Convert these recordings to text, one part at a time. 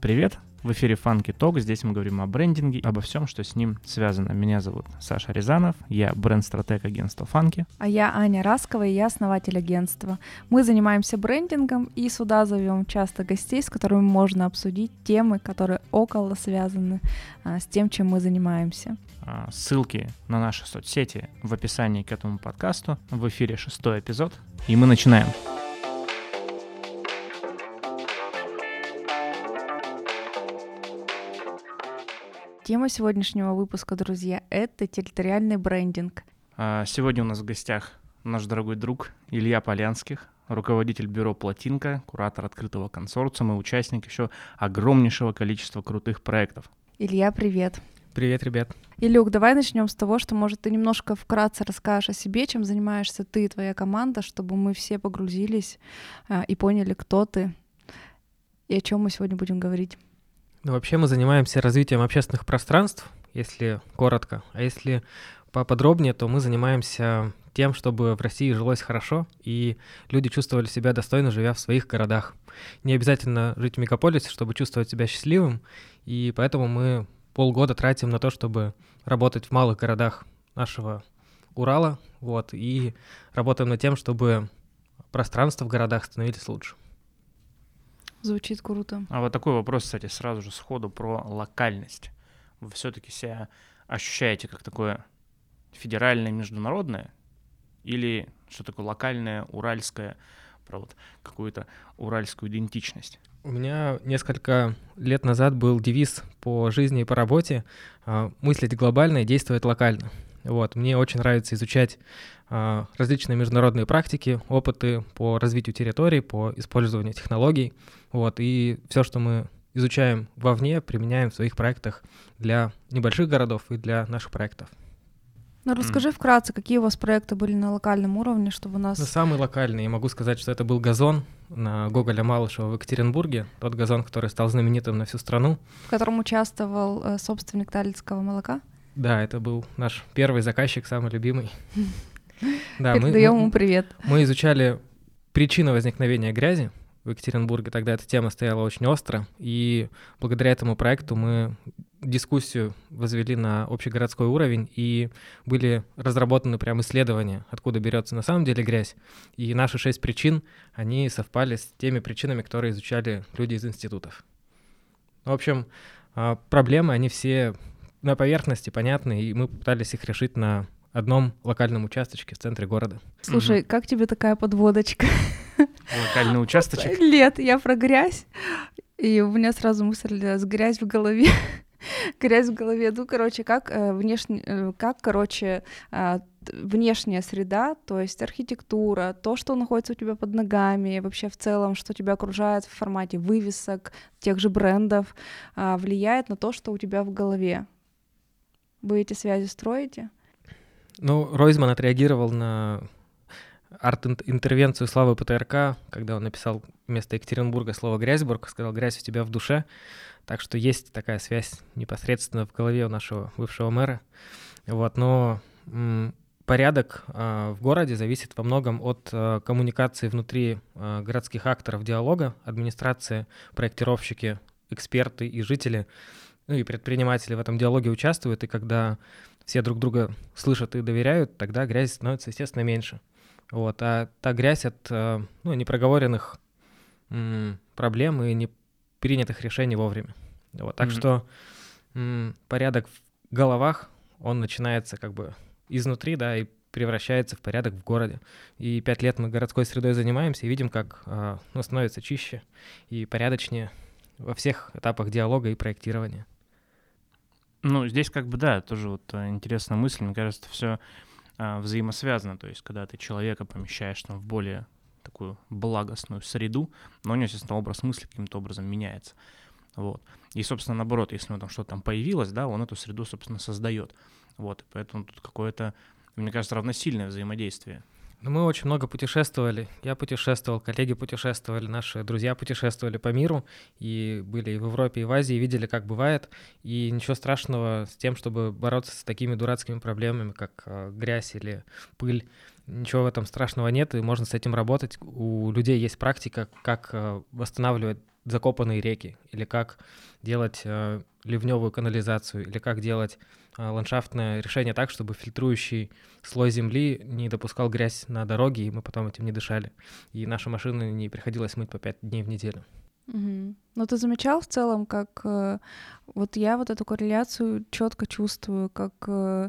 Привет! В эфире Funky Talk. Здесь мы говорим о брендинге, обо всем, что с ним связано. Меня зовут Саша Рязанов, я бренд-стратег агентства Funky. А я Аня Раскова, и я основатель агентства. Мы занимаемся брендингом и сюда зовем часто гостей, с которыми можно обсудить темы, которые около связаны а, с тем, чем мы занимаемся. А, ссылки на наши соцсети в описании к этому подкасту. В эфире шестой эпизод, и мы начинаем. Тема сегодняшнего выпуска, друзья, это территориальный брендинг. А, сегодня у нас в гостях наш дорогой друг Илья Полянских, руководитель бюро «Плотинка», куратор открытого консорциума и участник еще огромнейшего количества крутых проектов. Илья, привет. Привет, ребят. Илюк, давай начнем с того, что, может, ты немножко вкратце расскажешь о себе, чем занимаешься ты и твоя команда, чтобы мы все погрузились а, и поняли, кто ты и о чем мы сегодня будем говорить. Ну, вообще мы занимаемся развитием общественных пространств, если коротко. А если поподробнее, то мы занимаемся тем, чтобы в России жилось хорошо, и люди чувствовали себя достойно, живя в своих городах. Не обязательно жить в мегаполисе, чтобы чувствовать себя счастливым, и поэтому мы полгода тратим на то, чтобы работать в малых городах нашего Урала, вот, и работаем над тем, чтобы пространство в городах становились лучше. Звучит круто. А вот такой вопрос, кстати, сразу же сходу про локальность. Вы все-таки себя ощущаете как такое федеральное, международное, или что такое локальное, уральское, про вот какую-то уральскую идентичность? У меня несколько лет назад был девиз по жизни и по работе а, «Мыслить глобально и действовать локально». Вот, мне очень нравится изучать а, различные международные практики, опыты по развитию территорий, по использованию технологий. Вот, и все, что мы изучаем вовне, применяем в своих проектах для небольших городов и для наших проектов. Ну, расскажи mm. вкратце, какие у вас проекты были на локальном уровне, чтобы у нас... Ну, самый локальный, я могу сказать, что это был газон на Гоголя Малышева в Екатеринбурге, тот газон, который стал знаменитым на всю страну. В котором участвовал э, собственник Талицкого молока? Да, это был наш первый заказчик, самый любимый. Да, Передаем ему привет. Мы изучали причины возникновения грязи в Екатеринбурге. Тогда эта тема стояла очень остро, и благодаря этому проекту мы дискуссию возвели на общегородской уровень, и были разработаны прям исследования, откуда берется на самом деле грязь. И наши шесть причин, они совпали с теми причинами, которые изучали люди из институтов. В общем, а, проблемы, они все на поверхности понятны, и мы пытались их решить на одном локальном участочке в центре города. Слушай, угу. как тебе такая подводочка? Локальный участочек? Нет, я про грязь, и у меня сразу мысль с грязь в голове. грязь в голове. Ну, короче, как э, внешне, э, как, короче, э, внешняя среда, то есть архитектура, то, что находится у тебя под ногами, вообще в целом, что тебя окружает в формате вывесок, тех же брендов, э, влияет на то, что у тебя в голове. Вы эти связи строите? Ну, Ройзман отреагировал на арт-интервенцию Славы ПТРК, когда он написал вместо Екатеринбурга слово «Грязьбург», сказал «Грязь у тебя в душе». Так что есть такая связь непосредственно в голове у нашего бывшего мэра. Вот, но порядок э, в городе зависит во многом от э, коммуникации внутри э, городских акторов диалога, администрация, проектировщики, эксперты и жители, ну и предприниматели в этом диалоге участвуют, и когда все друг друга слышат и доверяют, тогда грязи становится, естественно, меньше. Вот, а та грязь от э, ну, непроговоренных проблем и не принятых решений вовремя. Вот, так mm-hmm. что порядок в головах, он начинается как бы изнутри, да, и превращается в порядок в городе. И пять лет мы городской средой занимаемся и видим, как э, ну, становится чище и порядочнее во всех этапах диалога и проектирования. Ну, здесь как бы, да, тоже вот э, интересная мысль. Мне кажется, все а, взаимосвязано. То есть, когда ты человека помещаешь там в более такую благостную среду, но у него, естественно, образ мысли каким-то образом меняется. Вот. И, собственно, наоборот, если у него там что-то там появилось, да, он эту среду, собственно, создает. Вот. И поэтому тут какое-то, мне кажется, равносильное взаимодействие. Ну, мы очень много путешествовали. Я путешествовал, коллеги путешествовали, наши друзья путешествовали по миру и были и в Европе, и в Азии, и видели, как бывает. И ничего страшного с тем, чтобы бороться с такими дурацкими проблемами, как э, грязь или пыль. Ничего в этом страшного нет, и можно с этим работать. У людей есть практика, как э, восстанавливать закопанные реки, или как делать э, ливневую канализацию, или как делать э, ландшафтное решение так, чтобы фильтрующий слой земли не допускал грязь на дороге, и мы потом этим не дышали. И наши машины не приходилось мыть по пять дней в неделю. Угу. Ну, ты замечал в целом, как э, вот я вот эту корреляцию четко чувствую, как э,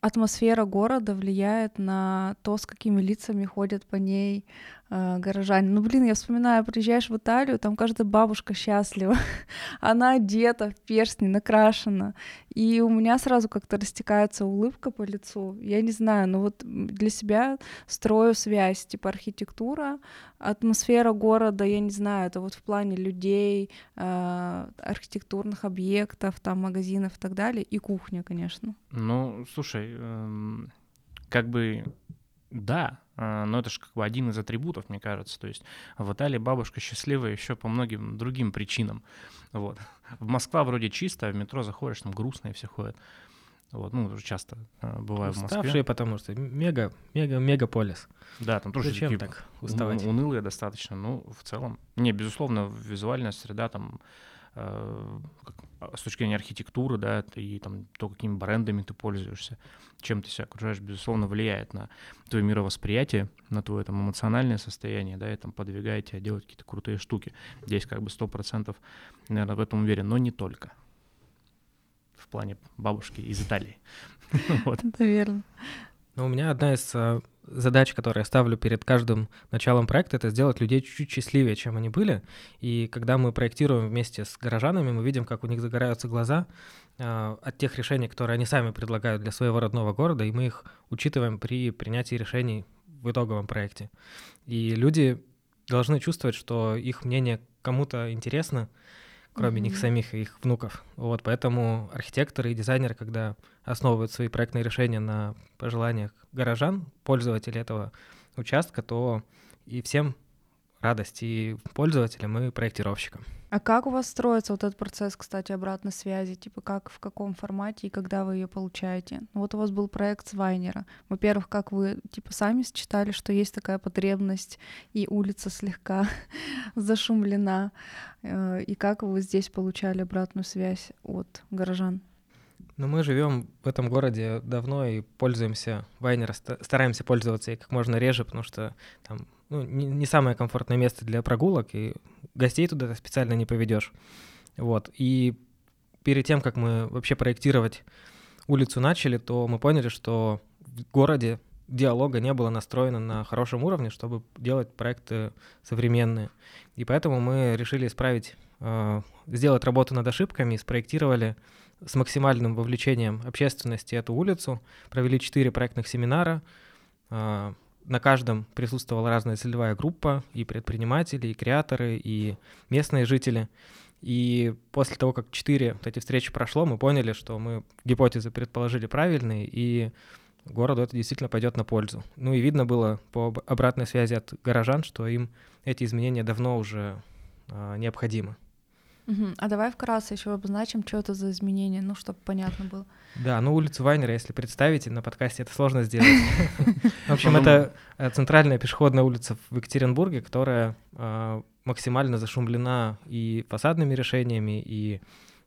атмосфера города влияет на то, с какими лицами ходят по ней горожане. Ну, блин, я вспоминаю, приезжаешь в Италию, там каждая бабушка счастлива. Она одета в перстни, накрашена. И у меня сразу как-то растекается улыбка по лицу. Я не знаю, но вот для себя строю связь, типа архитектура, атмосфера города, я не знаю, это вот в плане людей, э, архитектурных объектов, там магазинов и так далее, и кухня, конечно. Ну, слушай, эм, как бы да, э, но это же как бы один из атрибутов, мне кажется. То есть в Италии бабушка счастливая еще по многим другим причинам. Вот. В Москва вроде чисто, а в метро заходишь, там грустные все ходят. Вот, ну, уже часто э, бываю в Москве. Уставшие, потому что мега, мега, мегаполис. Да, там тоже Зачем такие так уставать? уны- унылые достаточно. Ну, в целом, не, безусловно, визуальная среда там э, как, а, с точки зрения архитектуры, да, и там то, какими брендами ты пользуешься, чем ты себя окружаешь, безусловно, влияет на твое мировосприятие, на твое там эмоциональное состояние, да, и там подвигает тебя делать какие-то крутые штуки. Здесь как бы сто процентов, наверное, в этом уверен, но не только. В плане бабушки из Италии. Верно. Но у меня одна из а, задач, которые я ставлю перед каждым началом проекта, это сделать людей чуть-чуть счастливее, чем они были. И когда мы проектируем вместе с горожанами, мы видим, как у них загораются глаза а, от тех решений, которые они сами предлагают для своего родного города, и мы их учитываем при принятии решений в итоговом проекте. И люди должны чувствовать, что их мнение кому-то интересно, кроме них Мгм. самих и их внуков. Вот, поэтому архитекторы и дизайнеры, когда основывают свои проектные решения на пожеланиях горожан, пользователей этого участка, то и всем радость, и пользователям, и проектировщикам. А как у вас строится вот этот процесс, кстати, обратной связи? Типа как, в каком формате и когда вы ее получаете? Ну, Вот у вас был проект Свайнера. Во-первых, как вы типа сами считали, что есть такая потребность, и улица слегка зашумлена, э, и как вы здесь получали обратную связь от горожан? Но мы живем в этом городе давно и пользуемся Вайнера, ста- стараемся пользоваться ей как можно реже, потому что там ну, не, не самое комфортное место для прогулок, и гостей туда специально не поведешь. Вот. И перед тем, как мы вообще проектировать улицу начали, то мы поняли, что в городе диалога не было настроено на хорошем уровне, чтобы делать проекты современные. И поэтому мы решили исправить, э, сделать работу над ошибками и спроектировали с максимальным вовлечением общественности эту улицу, провели четыре проектных семинара. а, На каждом присутствовала разная целевая группа, и предприниматели, и креаторы, и местные жители. И после того, как четыре вот эти встречи прошло, мы поняли, что мы гипотезы предположили правильные, и городу это действительно пойдет на пользу. Ну и видно было по об- обратной связи от горожан, что им эти изменения давно уже а, необходимы. Мгм. А давай вкратце еще обозначим, что это за изменения, ну, чтобы понятно было. Да, ну улицу Вайнера, если представите, на подкасте это сложно сделать. В общем, это э, центральная пешеходная улица в Екатеринбурге, которая э, максимально зашумлена и фасадными решениями, и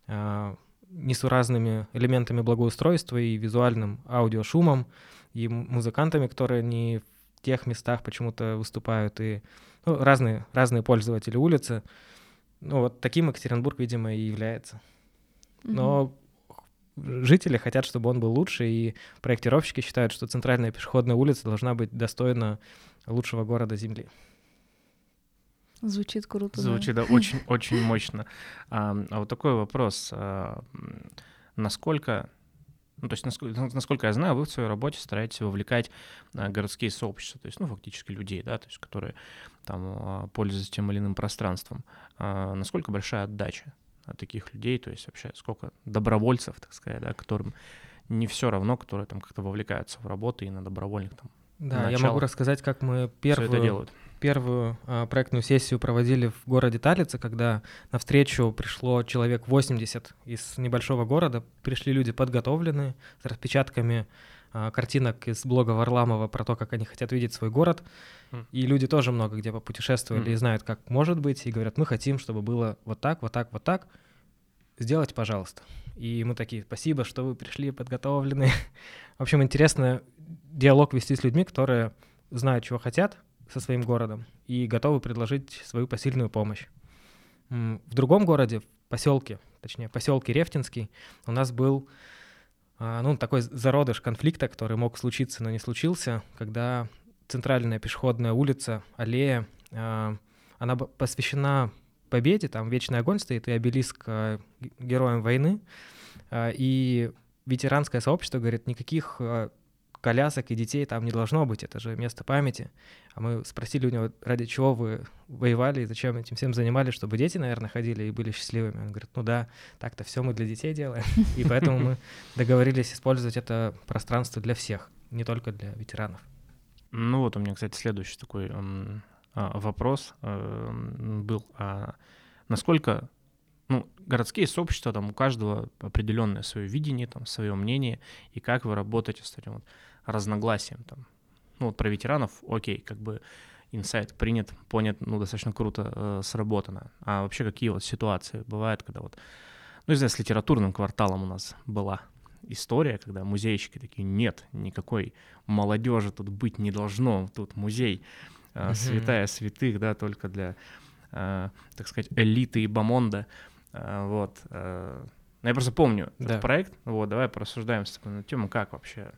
э, несуразными элементами благоустройства, и визуальным аудиошумом, и музыкантами, которые не в тех местах почему-то выступают, и ну, разные, разные пользователи улицы. Ну вот таким Екатеринбург, видимо, и является. Но жители хотят, чтобы он был лучше, и проектировщики считают, что центральная пешеходная улица должна быть достойна лучшего города Земли. Звучит круто. Звучит да, очень, очень мощно. А, а вот такой вопрос. а, Насколько, ну, то есть, насколько, насколько я знаю, вы в своей работе стараетесь вовлекать а, городские сообщества, то есть, ну, фактически людей, да, то есть, которые там а, пользуются тем или иным пространством. А Насколько большая отдача от таких людей, то есть, вообще, сколько добровольцев, так сказать, да, которым не все равно, которые там как-то вовлекаются в работу и на добровольных там Да, я могу рассказать, как мы первую, первую а, проектную сессию проводили в городе Талице, когда на встречу пришло человек 80 из небольшого города. Пришли люди подготовленные, с распечатками картинок из блога Варламова про то, как они хотят видеть свой город. Mm. И люди тоже много где попутешествовали mm. и знают, как может быть, и говорят, мы хотим, чтобы было вот так, вот так, вот так. Сделать, пожалуйста. И мы такие, спасибо, что вы пришли подготовленные. В общем, интересно диалог вести с людьми, которые знают, чего хотят со своим городом и готовы предложить свою посильную помощь. В другом городе, в поселке, точнее, поселке Рефтинский, у нас был а, ну, такой зародыш конфликта, который мог случиться, но не случился, когда центральная пешеходная улица, аллея, а, она посвящена победе, там вечный огонь стоит и обелиск а, героям войны, и ветеранское сообщество говорит, никаких колясок и детей там не должно быть, это же место памяти. А мы спросили у него, ради чего вы воевали и зачем этим всем занимались, чтобы дети, наверное, ходили и были счастливыми. Он говорит, ну да, так-то все мы для детей делаем. И поэтому мы договорились использовать это пространство для всех, не только для ветеранов. Ну вот у меня, кстати, следующий такой а, вопрос э, был. А насколько ну, городские сообщества, там у каждого определенное свое видение, там, свое мнение, и как вы работаете с этим вот разногласием там. Ну вот про ветеранов, окей, как бы инсайт принят, понят, ну достаточно круто э, сработано. А вообще какие вот ситуации бывают, когда вот, ну не знаю, с литературным кварталом у нас была история, когда музейщики такие, нет, никакой молодежи тут быть не должно, тут музей э, святая святых, да, только для, э, так сказать, элиты и бомонда. Э, вот. Э, ну, я просто помню да. этот проект. Вот, давай порассуждаем с тобой на тему, как вообще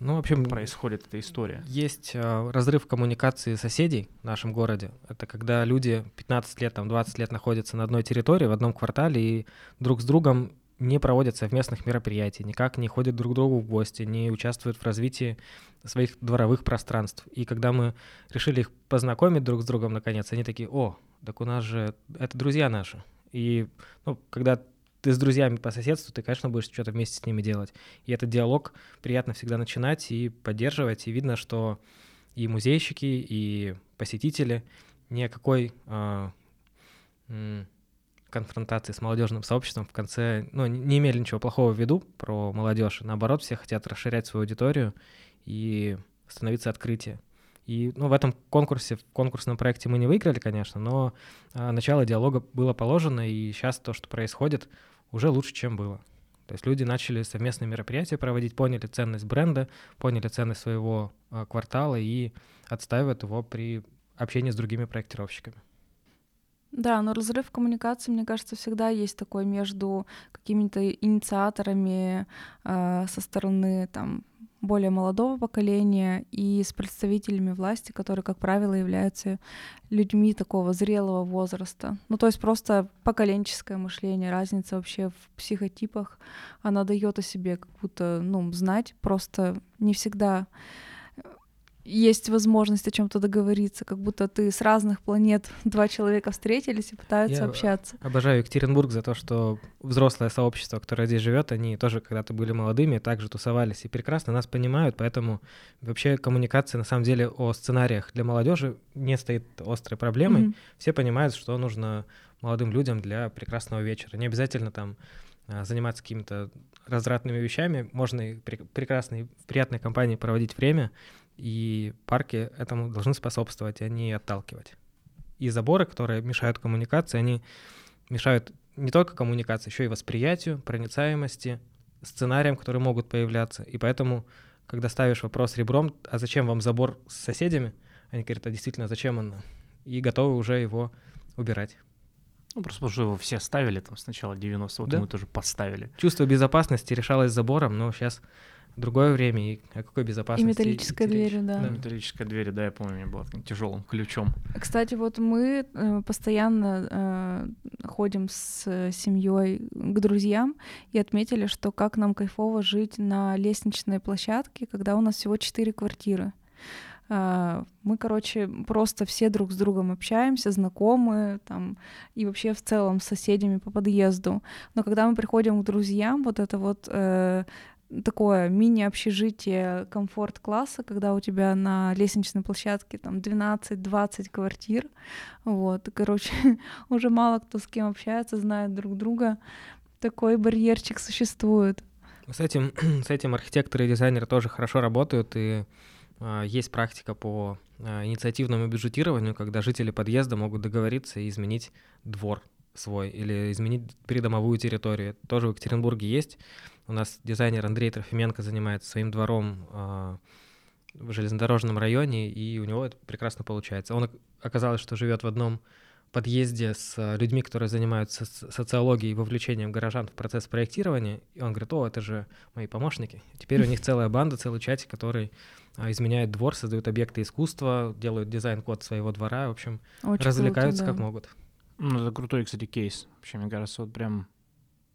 ну, вообще происходит эта история. Есть э, разрыв коммуникации соседей в нашем городе. Это когда люди 15 лет, там, 20 лет находятся на одной территории, в одном квартале, и друг с другом не проводят совместных мероприятий, никак не ходят друг к другу в гости, не участвуют в развитии своих дворовых пространств. И когда мы решили их познакомить друг с другом наконец, они такие, о, так у нас же это друзья наши. И ну, когда ты с друзьями по соседству, ты, конечно, будешь что-то вместе с ними делать. И этот диалог приятно всегда начинать и поддерживать. И видно, что и музейщики, и посетители ни о какой э, конфронтации с молодежным сообществом в конце, ну, не имели ничего плохого в виду про молодежь. Наоборот, все хотят расширять свою аудиторию и становиться открытие. И ну, в этом конкурсе, в конкурсном проекте мы не выиграли, конечно, но а, начало диалога было положено, и сейчас то, что происходит, уже лучше, чем было. То есть люди начали совместные мероприятия проводить, поняли ценность бренда, поняли ценность своего а, квартала и отстаивают его при общении с другими проектировщиками. Да, но разрыв коммуникации, мне кажется, всегда есть такой между какими-то инициаторами э, со стороны там более молодого поколения и с представителями власти, которые, как правило, являются людьми такого зрелого возраста. Ну, то есть просто поколенческое мышление, разница вообще в психотипах, она дает о себе как будто, ну, знать, просто не всегда есть возможность о чем-то договориться, как будто ты с разных планет два человека встретились и пытаются Я общаться. Обожаю Екатеринбург за то, что взрослое сообщество, которое здесь живет, они тоже когда-то были молодыми, также тусовались и прекрасно нас понимают, поэтому вообще коммуникация на самом деле о сценариях для молодежи не стоит острой проблемой. Mm-hmm. Все понимают, что нужно молодым людям для прекрасного вечера. Не обязательно там а, заниматься какими-то развратными вещами, можно и прекрасно и в приятной компании проводить время, и парки этому должны способствовать, а не отталкивать. И заборы, которые мешают коммуникации, они мешают не только коммуникации, еще и восприятию, проницаемости, сценариям, которые могут появляться. И поэтому, когда ставишь вопрос ребром, а зачем вам забор с соседями, они говорят, а действительно, зачем он? И готовы уже его убирать. Ну, просто потому что его все ставили там сначала 90 вот да. мы тоже поставили. Чувство безопасности решалось забором, но сейчас другое время и о какой безопасности. И металлическая дверь, да. да. Металлическая дверь, да, я помню, мне была тяжелым ключом. Кстати, вот мы э, постоянно э, ходим с семьей к друзьям и отметили, что как нам кайфово жить на лестничной площадке, когда у нас всего четыре квартиры. Uh, мы, короче, просто все друг с другом общаемся, знакомы, там, и вообще в целом с соседями по подъезду. Но когда мы приходим к друзьям, вот это вот uh, такое мини-общежитие комфорт-класса, когда у тебя на лестничной площадке там 12-20 квартир. Вот, короче, уже мало кто с кем общается, знает друг друга. Такой барьерчик существует. С этим, с этим архитекторы и дизайнеры тоже хорошо работают, и э, есть практика по э, инициативному бюджетированию, когда жители подъезда могут договориться и изменить двор свой или изменить придомовую территорию. Тоже в Екатеринбурге есть. У нас дизайнер Андрей Трофименко занимается своим двором э, в железнодорожном районе, и у него это прекрасно получается. Он оказалось, что живет в одном подъезде с людьми, которые занимаются социологией и вовлечением горожан в процесс проектирования. И он говорит, о, это же мои помощники. Теперь у них целая банда, целый чатик, который изменяет двор, создают объекты искусства, делают дизайн-код своего двора, в общем, Очень развлекаются круто, да. как могут. Ну, это крутой, кстати, кейс. Вообще, мне кажется, вот прям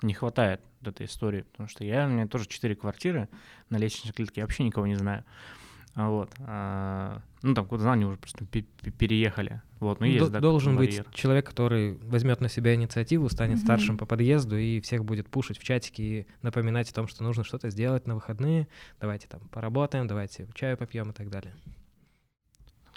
не хватает этой истории, потому что я, у меня тоже четыре квартиры на лестничной клетке, я вообще никого не знаю. А вот. А, ну, там куда они уже просто переехали. Вот, ну, есть, да, Должен быть барьер. человек, который возьмет на себя инициативу, станет mm-hmm. старшим по подъезду и всех будет пушить в чатике и напоминать о том, что нужно что-то сделать на выходные. Давайте там поработаем, давайте чаю попьем и так далее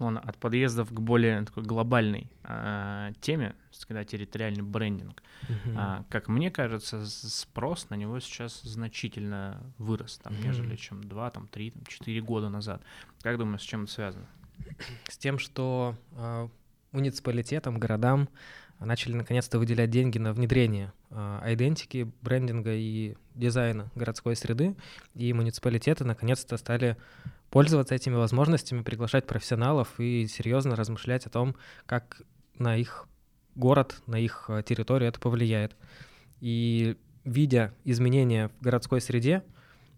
он от подъездов к более такой глобальной э, теме, когда территориальный брендинг. Uh-huh. А, как мне кажется, спрос на него сейчас значительно вырос, там, uh-huh. нежели чем 2, там, 3, там, 4 года назад. Как думаешь, с чем это связано? С тем, что э, муниципалитетам, городам начали наконец-то выделять деньги на внедрение э, идентики, брендинга и дизайна городской среды, и муниципалитеты наконец-то стали пользоваться этими возможностями, приглашать профессионалов и серьезно размышлять о том, как на их город, на их э, территорию это повлияет. И видя изменения в городской среде,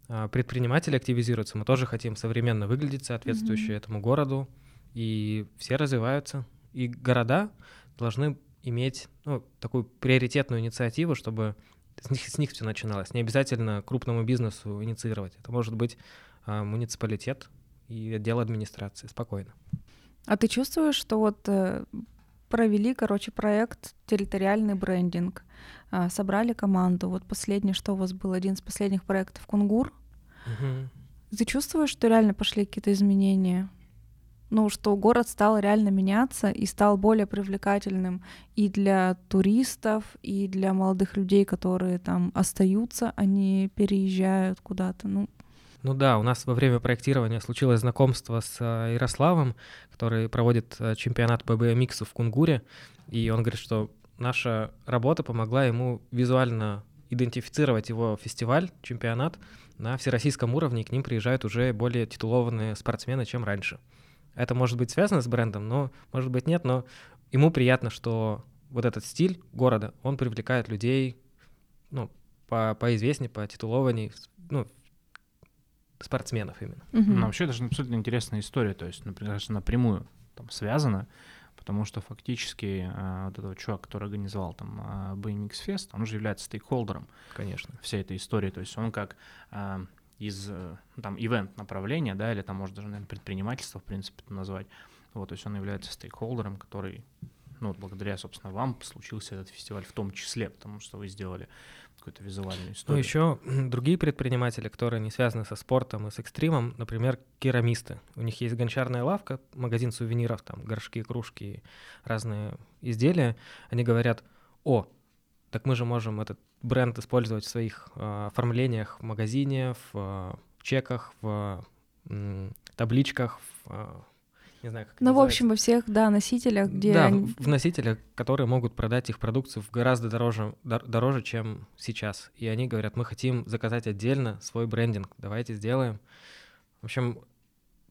э, предприниматели активизируются. Мы тоже хотим современно выглядеть соответствующе mm-hmm. этому городу, и все развиваются. И города должны иметь ну, такую приоритетную инициативу, чтобы с них, с них все начиналось. Не обязательно крупному бизнесу инициировать. Это может быть а, муниципалитет и отдел администрации спокойно. А ты чувствуешь, что вот э, провели, короче, проект территориальный брендинг, э, собрали команду. Вот последний, что у вас был один из последних проектов Кунгур. Угу. Ты чувствуешь, что реально пошли какие-то изменения? Ну, что город стал реально меняться и стал более привлекательным и для туристов, и для молодых людей, которые там остаются, они переезжают куда-то. Ну, ну да, у нас во время проектирования случилось знакомство с э, Ярославом, который проводит э, чемпионат по BMX в Кунгуре, и он говорит, что наша работа помогла ему визуально идентифицировать его фестиваль, чемпионат на всероссийском уровне, и к ним приезжают уже более титулованные спортсмены, чем раньше. Это может быть связано с брендом, но может быть нет, но ему приятно, что вот этот стиль города, он привлекает людей, ну, по, поизвестнее, по титулованней, ну, спортсменов именно. Угу. Ну, вообще, это же абсолютно интересная история, то есть, например, напрямую там связано, потому что фактически э, вот этот чувак, который организовал там э, BMX Fest, он же является стейкхолдером. Конечно. Всей этой истории, то есть он как э, из э, там ивент направления, да, или там может даже, наверное, предпринимательство, в принципе, это назвать, вот, то есть он является стейкхолдером, который ну, вот благодаря, собственно, вам случился этот фестиваль в том числе, потому что вы сделали какую-то визуальную ну, историю. Ну, еще другие предприниматели, которые не связаны со спортом и с экстримом, например, керамисты. У них есть гончарная лавка, магазин сувениров, там горшки, кружки, разные изделия. Они говорят, о, так мы же можем этот бренд использовать в своих э, оформлениях в магазине, в э, чеках, в э, табличках, в э, не знаю, как Ну, в общем, во всех, да, носителях, где... Да, они... в, носителях, которые могут продать их продукцию в гораздо дороже, дор- дороже, чем сейчас. И они говорят, мы хотим заказать отдельно свой брендинг, давайте сделаем. В общем,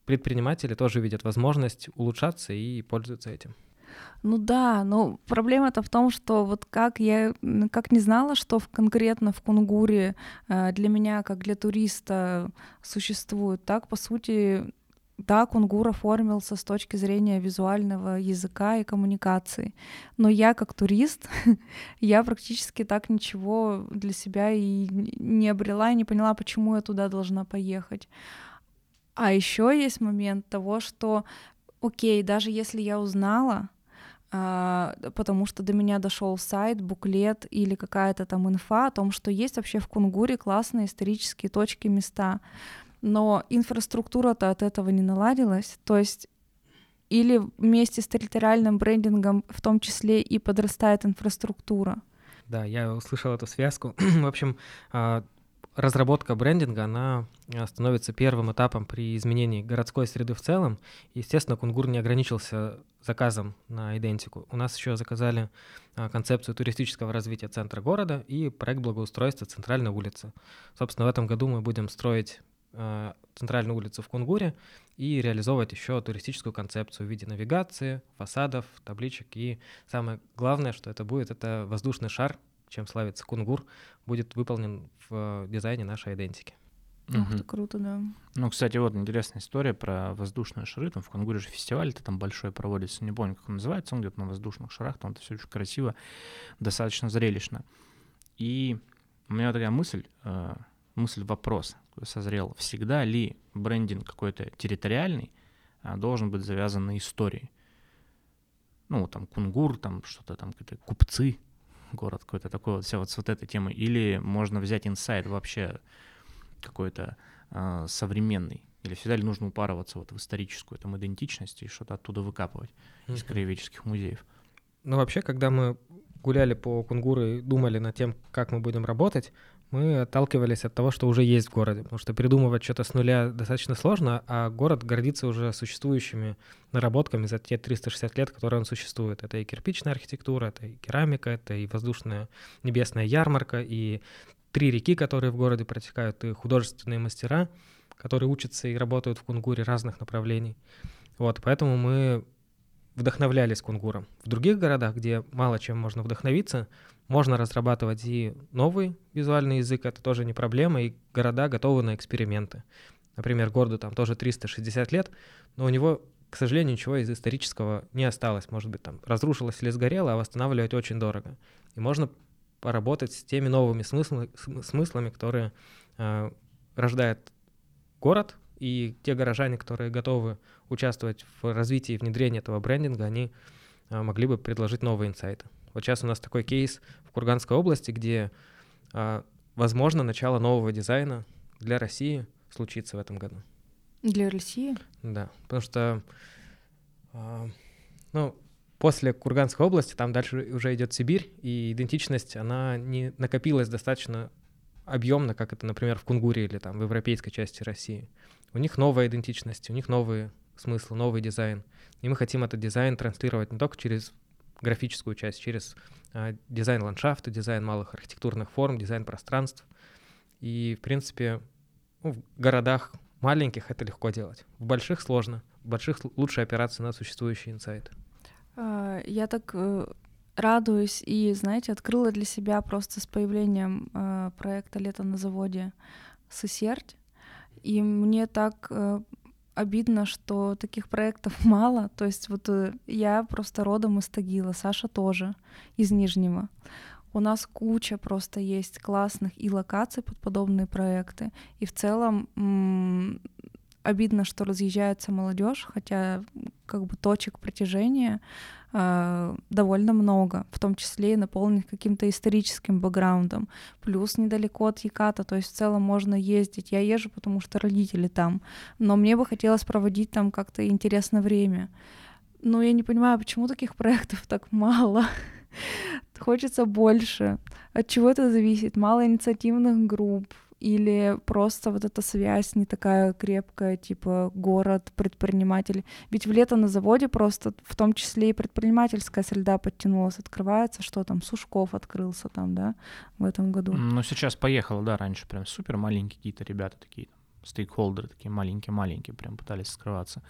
предприниматели тоже видят возможность улучшаться и пользуются этим. Ну да, но проблема-то в том, что вот как я как не знала, что в, конкретно в Кунгуре э, для меня, как для туриста, существует, так, по сути, да, кунгур оформился с точки зрения визуального языка и коммуникации. Но я как турист, я практически так ничего для себя и не обрела, и не поняла, почему я туда должна поехать. А еще есть момент того, что, окей, даже если я узнала, а, потому что до меня дошел сайт, буклет или какая-то там инфа о том, что есть вообще в Кунгуре классные исторические точки, места. Но инфраструктура-то от этого не наладилась. То есть или вместе с территориальным брендингом в том числе и подрастает инфраструктура. Да, я услышал эту связку. в общем, а, разработка брендинга, она а, становится первым этапом при изменении городской среды в целом. Естественно, Кунгур не ограничился заказом на идентику. У нас еще заказали а, концепцию туристического развития центра города и проект благоустройства центральной улицы. Собственно, в этом году мы будем строить центральную улицу в Кунгуре и реализовывать еще туристическую концепцию в виде навигации, фасадов, табличек. И самое главное, что это будет, это воздушный шар, чем славится Кунгур, будет выполнен в э, дизайне нашей идентики. Ух ты, круто, да. Ну, кстати, вот интересная история про воздушные шары. Там в Кунгуре же фестиваль это там большой проводится, не помню, как он называется, он где-то на воздушных шарах, там это все очень красиво, достаточно зрелищно. И у меня такая мысль, э, мысль-вопрос созрел. Всегда ли брендинг какой-то территориальный а, должен быть завязан на истории? Ну, там, Кунгур, там что-то там, какие-то купцы, город какой-то такой вот, вся вот с вот этой темой. Или можно взять инсайт вообще какой-то э, современный. Или всегда ли нужно упарываться вот в историческую там идентичность и что-то оттуда выкапывать mm-hmm. из краеведческих музеев? Ну, вообще, когда мы гуляли по Кунгуру и думали над тем, как мы будем работать, мы отталкивались от того, что уже есть в городе, потому что придумывать что-то с нуля достаточно сложно, а город гордится уже существующими наработками за те 360 лет, которые он существует. Это и кирпичная архитектура, это и керамика, это и воздушная небесная ярмарка, и три реки, которые в городе протекают, и художественные мастера, которые учатся и работают в Кунгуре разных направлений. Вот, поэтому мы вдохновлялись Кунгуром. В других городах, где мало чем можно вдохновиться, можно разрабатывать и новый визуальный язык, это тоже не проблема, и города готовы на эксперименты. Например, городу там тоже 360 лет, но у него, к сожалению, ничего из исторического не осталось. Может быть, там разрушилось или сгорело, а восстанавливать очень дорого. И можно поработать с теми новыми смыслами, смыслами которые э, рождает город, и те горожане, которые готовы участвовать в развитии и внедрении этого брендинга, они э, могли бы предложить новые инсайты. Вот сейчас у нас такой кейс в Курганской области, где, а, возможно, начало нового дизайна для России случится в этом году. Для России? Да, потому что, а, ну, после Курганской области там дальше уже идет Сибирь, и идентичность, она не накопилась достаточно объемно, как это, например, в Кунгуре или там в европейской части России. У них новая идентичность, у них новые смыслы, новый дизайн. И мы хотим этот дизайн транслировать не только через графическую часть через а, дизайн ландшафта, дизайн малых архитектурных форм, дизайн пространств. И, в принципе, ну, в городах маленьких это легко делать. В больших сложно. В больших лучше опираться на существующие инсайты. А, я так э, радуюсь и, знаете, открыла для себя просто с появлением э, проекта «Лето на заводе» «Сысерть». И мне так э, обидно, что таких проектов мало. То есть вот э, я просто родом из Тагила, Саша тоже из Нижнего. У нас куча просто есть классных и локаций под подобные проекты. И в целом обидно, что разъезжается молодежь, хотя как бы точек притяжения э, довольно много, в том числе и наполненных каким-то историческим бэкграундом. Плюс недалеко от Яката, то есть в целом можно ездить. Я езжу, потому что родители там, но мне бы хотелось проводить там как-то интересное время. Но я не понимаю, почему таких проектов так мало. Хочется больше. От чего это зависит? Мало инициативных групп, или просто вот эта связь не такая крепкая, типа город, предприниматель. Ведь в лето на заводе просто в том числе и предпринимательская среда подтянулась, открывается, что там, Сушков открылся там, да, в этом году. Ну, сейчас поехал, да, раньше прям супер маленькие какие-то ребята такие, стейкхолдеры такие маленькие-маленькие, прям пытались скрываться.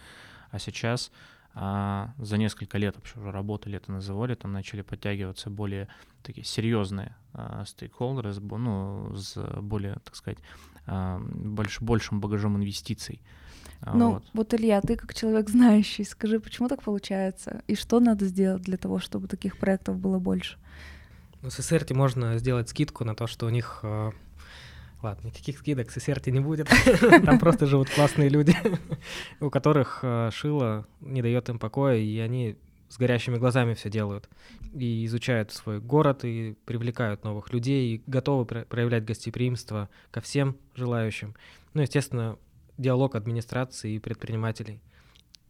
А сейчас а за несколько лет вообще уже работы лето на заводе, там начали подтягиваться более такие серьезные а, стейкхолдеры, с, ну, с более, так сказать, а, больш, большим багажом инвестиций. А, ну, вот. вот, Илья, ты как человек знающий, скажи, почему так получается? И что надо сделать для того, чтобы таких проектов было больше? Ну, с СРТ можно сделать скидку на то, что у них а, Ладно, никаких скидок с серти не будет. Там просто живут классные люди, у которых э, шило не дает им покоя, и они с горящими глазами все делают и изучают свой город и привлекают новых людей и готовы проявлять гостеприимство ко всем желающим. Ну, естественно, диалог администрации и предпринимателей.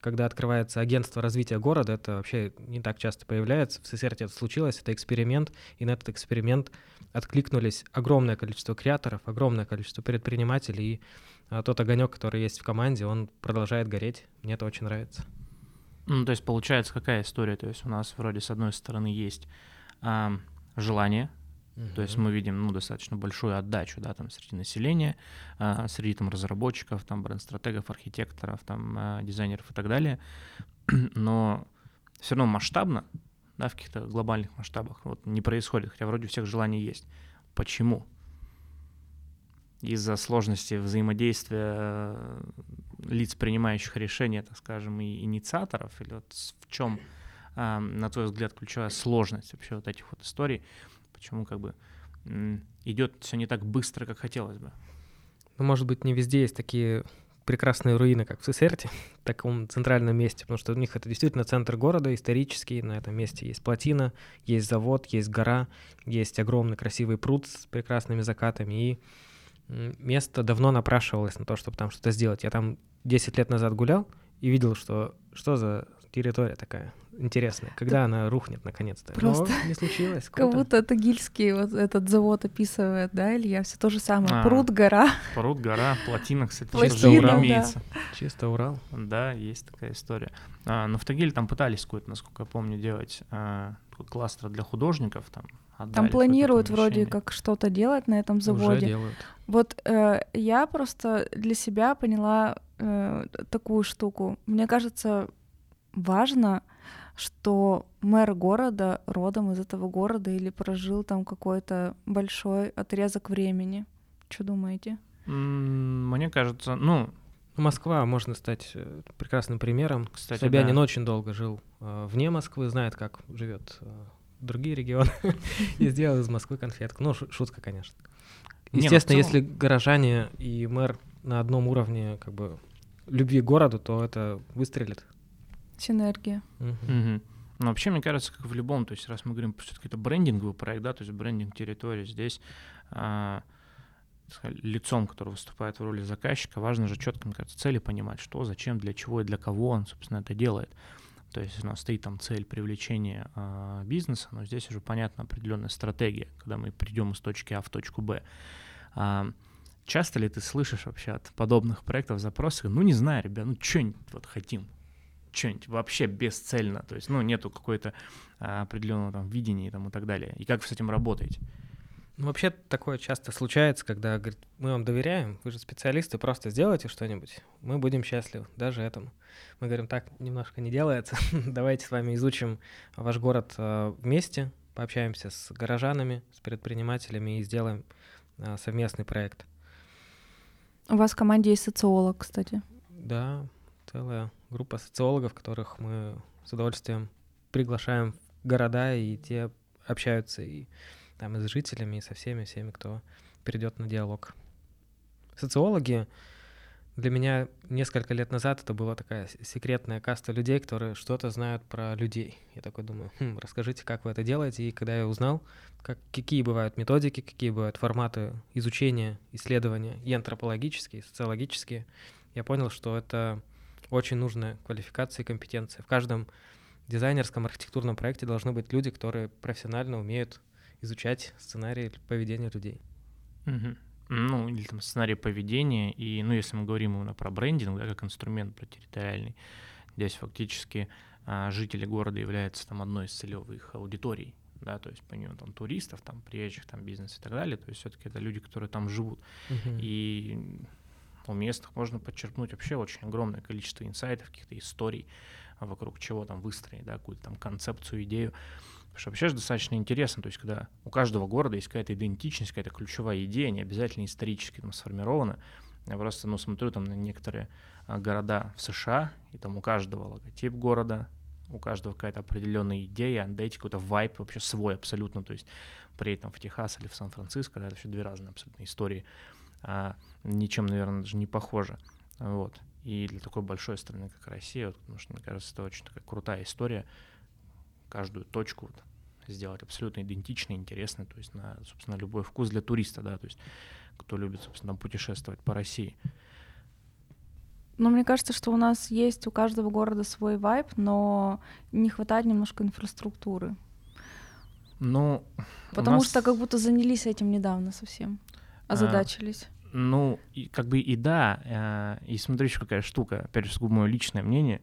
Когда открывается агентство развития города, это вообще не так часто появляется. В СССР это случилось, это эксперимент, и на этот эксперимент откликнулись огромное количество креаторов, огромное количество предпринимателей, и а, тот огонек, который есть в команде, он продолжает гореть. Мне это очень нравится. Ну, то есть получается какая история? То есть у нас вроде с одной стороны есть а, желание, uh-huh. то есть мы видим ну, достаточно большую отдачу да, там, среди населения, а, среди там, разработчиков, там, бренд-стратегов, архитекторов, там, а, дизайнеров и так далее, но все равно масштабно, да, в каких-то глобальных масштабах вот, не происходит, хотя вроде у всех желаний есть. Почему? из-за сложности взаимодействия э, лиц, принимающих решения, так скажем, и инициаторов, или вот в чем, а, на твой взгляд, ключевая сложность вообще вот этих вот историй, почему как бы идет все не так быстро, как хотелось бы? Ну, может быть, не везде есть такие прекрасные руины, как в Сесерте, в таком центральном месте, потому что у них это действительно центр города, исторический, на этом месте есть плотина, есть завод, есть гора, есть огромный красивый пруд с прекрасными закатами, и место давно напрашивалось на то, чтобы там что-то сделать. Я там 10 лет назад гулял и видел, что что за территория такая интересная, когда она рухнет наконец-то. Просто Но не случилось. Как будто Тагильский вот этот завод описывает, да, Илья? Все то же самое. А, пруд, гора. Пруд, гора, плотина, кстати, плотина, чисто Урал имеется. Чисто Урал. Да, есть такая история. А, но в Тагиле там пытались какой-то, насколько я помню, делать а, кластер для художников, там там планируют вроде как что-то делать на этом заводе. Уже делают. Вот э, я просто для себя поняла э, такую штуку. Мне кажется, важно, что мэр города родом из этого города или прожил там какой-то большой отрезок времени. Что думаете? Мне кажется, ну, Москва можно стать э, прекрасным примером. Кстати, Собянин да. очень долго жил э, вне Москвы, знает, как живет э, другие регионы, и сделал из Москвы конфетку. Ну, шутка, конечно. Ну, Естественно, если горожане и мэр на одном уровне как бы любви к городу, то это выстрелит. Синергия. Ну, вообще, мне кажется, как в любом, то есть раз мы говорим, что это брендинговый проект, да, то есть брендинг территории, здесь а, лицом, который выступает в роли заказчика, важно же четко, мне кажется, цели понимать, что, зачем, для чего и для кого он, собственно, это делает. То есть у нас стоит там цель привлечения э, бизнеса, но здесь уже понятна определенная стратегия, когда мы придем из точки А в точку Б. А, часто ли ты слышишь вообще от подобных проектов запросы, ну не знаю, ребят, ну что-нибудь вот хотим, что-нибудь вообще бесцельно, то есть, ну, нету какой-то а, определенного там видения и, там, и так далее. И как вы с этим работаете? Ну, вообще такое часто случается, когда говорит, мы вам доверяем, вы же специалисты, просто сделайте что-нибудь, мы будем счастливы, даже этому. Мы говорим, так немножко не делается, давайте с вами изучим ваш город э, вместе, пообщаемся с горожанами, с предпринимателями и сделаем э, совместный проект. У вас в команде есть социолог, кстати. Да, целая группа социологов, которых мы с удовольствием приглашаем в города, и те общаются и там и с жителями, и со всеми, всеми, кто перейдет на диалог. Социологи для меня несколько лет назад это была такая секретная каста людей, которые что-то знают про людей. Я такой думаю, хм, расскажите, как вы это делаете. И когда я узнал, как, какие бывают методики, какие бывают форматы изучения, исследования, и антропологические, и социологические, я понял, что это очень нужная квалификация и компетенция. В каждом дизайнерском архитектурном проекте должны быть люди, которые профессионально умеют изучать сценарии поведения людей. Угу. Ну, или там сценарий поведения, и, ну, если мы говорим именно про брендинг, да, как инструмент, про территориальный, здесь фактически а, жители города являются там одной из целевых аудиторий, да, то есть помимо там туристов, там приезжих, там бизнес и так далее, то есть все-таки это люди, которые там живут. Uh-huh. И у местных можно подчеркнуть вообще очень огромное количество инсайтов, каких-то историй, вокруг чего там выстроить, да, какую-то там концепцию, идею. Потому что вообще же достаточно интересно, то есть когда у каждого города есть какая-то идентичность, какая-то ключевая идея, не обязательно исторически там сформирована. Я просто, ну, смотрю там на некоторые а, города в США, и там у каждого логотип города, у каждого какая-то определенная идея, андетик, какой-то вайп вообще свой абсолютно, то есть приедет там в Техас или в Сан-Франциско, да, это вообще две разные абсолютно истории, а, ничем, наверное, даже не похоже, вот. И для такой большой страны, как Россия, вот, потому что, мне кажется, это очень такая крутая история, каждую точку вот, сделать абсолютно идентичной, интересной, то есть на, собственно, любой вкус для туриста, да, то есть кто любит, собственно, путешествовать по России. Ну, мне кажется, что у нас есть у каждого города свой вайб, но не хватает немножко инфраструктуры. Ну, Потому нас... что как будто занялись этим недавно совсем, а, озадачились. А, ну, и, как бы и да, э, и смотри, еще какая штука, опять же, сугубо мое личное мнение,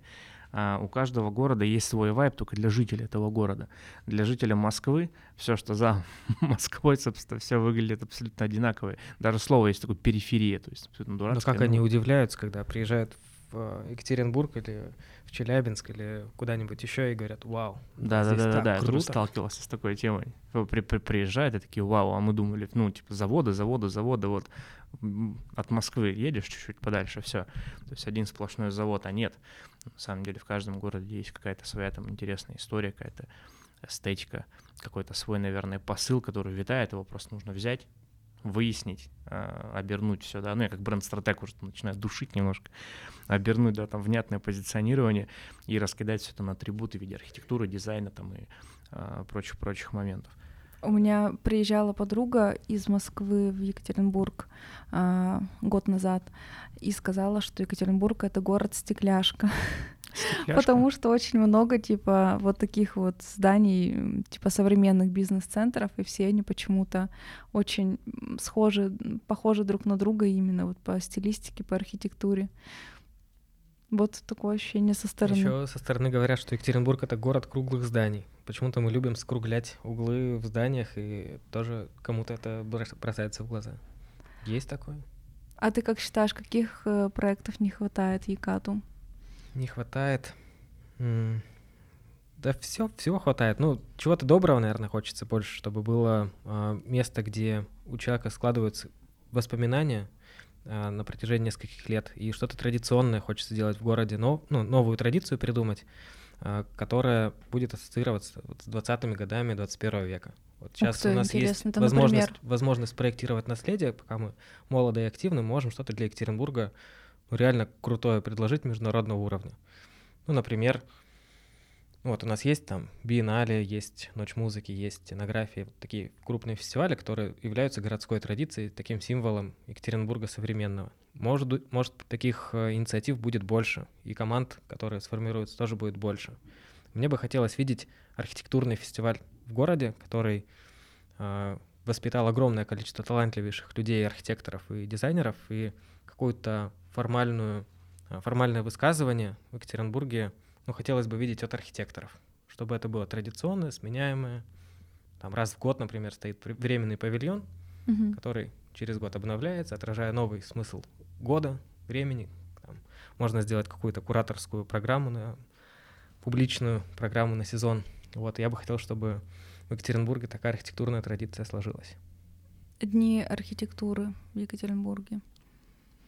а, у каждого города есть свой вайб только для жителей этого города. Для жителя Москвы все, что за Москвой, собственно, все выглядит абсолютно одинаково. Даже слово есть такое периферия, то есть абсолютно дурацкое. Ну как они удивляются, когда приезжают в э, Екатеринбург или в Челябинск или куда-нибудь еще и говорят, вау. Да, да, да, да, да, я тоже сталкивался с такой темой. При, при, приезжают и такие, вау, а мы думали, ну, типа, заводы, заводы, заводы, вот от Москвы едешь чуть-чуть подальше, все. То есть один сплошной завод, а нет. На самом деле в каждом городе есть какая-то своя там интересная история, какая-то эстетика, какой-то свой, наверное, посыл, который витает, его просто нужно взять, выяснить, э, обернуть все, да, ну я как бренд-стратег уже начинаю душить немножко, обернуть, да, там внятное позиционирование и раскидать все это на атрибуты в виде архитектуры, дизайна там и э, прочих-прочих моментов. У меня приезжала подруга из Москвы в Екатеринбург э, год назад и сказала, что Екатеринбург это город стекляшка. стекляшка. Потому что очень много типа вот таких вот зданий, типа современных бизнес-центров, и все они почему-то очень схожи, похожи друг на друга именно вот по стилистике, по архитектуре. Вот такое ощущение со стороны. Еще со стороны говорят, что Екатеринбург это город круглых зданий. Почему-то мы любим скруглять углы в зданиях, и тоже кому-то это бросается в глаза. Есть такое? А ты как считаешь, каких э, проектов не хватает Екату? Не хватает. Да все, всего хватает. Ну, чего-то доброго, наверное, хочется больше, чтобы было э, место, где у человека складываются воспоминания, а, на протяжении нескольких лет. И что-то традиционное хочется сделать в городе, но, ну, новую традицию придумать, которая будет ассоциироваться с 20-ми годами 21 века. Вот сейчас ты, у нас есть Это, возможность, возможность проектировать наследие, пока мы молоды и активны, можем что-то для Екатеринбурга ну, реально крутое предложить международного уровня. Ну, например, вот у нас есть там биеннале, есть Ночь музыки, есть этнография, такие крупные фестивали, которые являются городской традицией, таким символом Екатеринбурга современного. Может, может таких э, инициатив будет больше, и команд, которые сформируются, тоже будет больше. Мне бы хотелось видеть архитектурный фестиваль в городе, который э, воспитал огромное количество талантливейших людей, архитекторов и дизайнеров, и какую-то формальную, э, формальное высказывание в Екатеринбурге — ну, хотелось бы видеть от архитекторов, чтобы это было традиционное, сменяемое. Там раз в год, например, стоит временный павильон, угу. который через год обновляется, отражая новый смысл года, времени. Там можно сделать какую-то кураторскую программу на публичную программу на сезон. Вот, я бы хотел, чтобы в Екатеринбурге такая архитектурная традиция сложилась. Дни архитектуры в Екатеринбурге.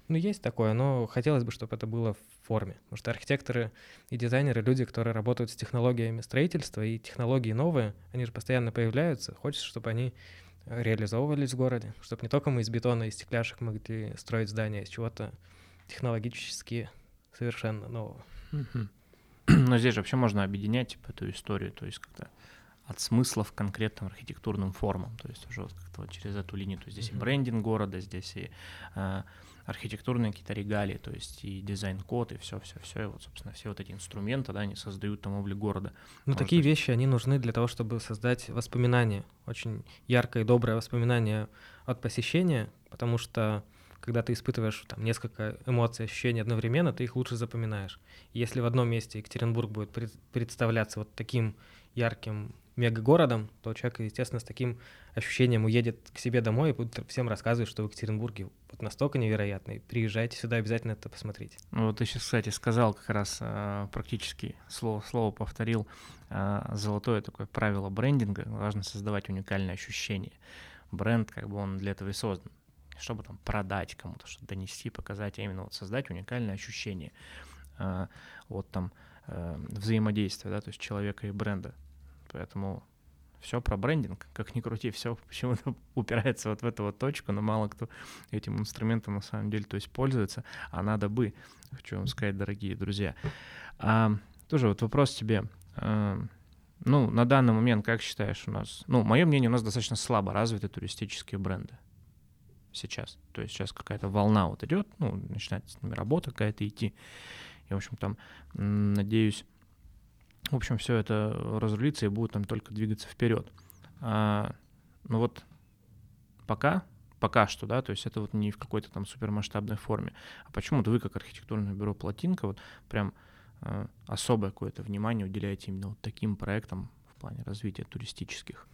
Ну, есть такое, но хотелось бы, чтобы это было в форме. Потому что архитекторы и дизайнеры — люди, которые работают с технологиями строительства, и технологии новые, они же постоянно появляются. Хочется, чтобы они реализовывались в городе, чтобы не только мы из бетона и стекляшек могли строить здания из чего-то технологически совершенно нового. Но здесь же вообще можно объединять типа, эту историю, то есть как-то от смыслов к конкретным архитектурным формам, то есть уже вот как-то вот через эту линию, то есть здесь и брендинг города, здесь и э, архитектурные какие-то регалии, то есть и дизайн-код, и все-все-все, и вот, собственно, все вот эти инструменты, да, они создают там облик города. Ну, Может такие быть... вещи, они нужны для того, чтобы создать воспоминания, очень яркое и доброе воспоминание от посещения, потому что когда ты испытываешь там несколько эмоций, ощущений одновременно, ты их лучше запоминаешь. если в одном месте Екатеринбург будет представляться вот таким ярким мегагородом, то человек, естественно, с таким ощущением уедет к себе домой и будет всем рассказывать, что в Екатеринбурге вот настолько невероятный. Приезжайте сюда, обязательно это посмотрите. Ну, вот ты сейчас, кстати, сказал как раз а, практически слово слово повторил а, золотое такое правило брендинга. Важно создавать уникальное ощущение. Бренд, как бы он для этого и создан чтобы там продать кому-то, что-то донести, показать, а именно вот создать уникальное ощущение. А, вот там э, взаимодействия, да, то есть человека и бренда. Поэтому все про брендинг, как ни крути, все почему-то упирается вот в эту вот точку, но мало кто этим инструментом на самом деле то есть пользуется, а надо бы, хочу вам сказать, дорогие друзья. А, тоже вот вопрос тебе. А, Ну, на данный момент, как считаешь, у нас, ну, мое мнение, у нас достаточно слабо развиты туристические бренды сейчас. То есть сейчас какая-то волна вот идет, ну, начинает с ними работа какая-то идти. И, в общем, там, надеюсь, в общем, все это разрулится и будет там только двигаться вперед. А, ну вот пока, пока что, да, то есть это вот не в какой-то там супермасштабной форме. А почему-то вы, как архитектурное бюро «Плотинка», вот прям а, особое какое-то внимание уделяете именно вот таким проектам в плане развития туристических?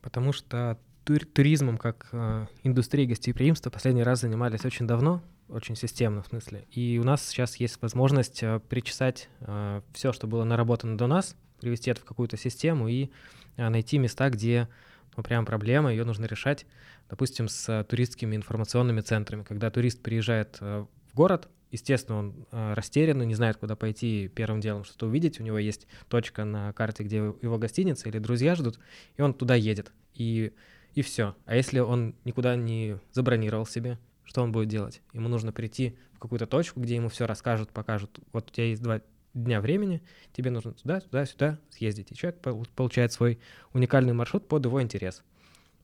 Потому что тур- туризмом как э, индустрией гостеприимства последний раз занимались очень давно, очень системно в смысле. И у нас сейчас есть возможность э, причесать э, все, что было наработано до нас, привести это в какую-то систему и э, найти места, где ну, прям проблема, ее нужно решать, допустим, с туристскими информационными центрами. Когда турист приезжает в город, естественно, он растерян, не знает, куда пойти первым делом, что-то увидеть. У него есть точка на карте, где его гостиница или друзья ждут, и он туда едет. И, и все. А если он никуда не забронировал себе, что он будет делать? Ему нужно прийти в какую-то точку, где ему все расскажут, покажут. Вот у тебя есть два дня времени, тебе нужно туда, туда, сюда съездить. И человек получает свой уникальный маршрут под его интерес.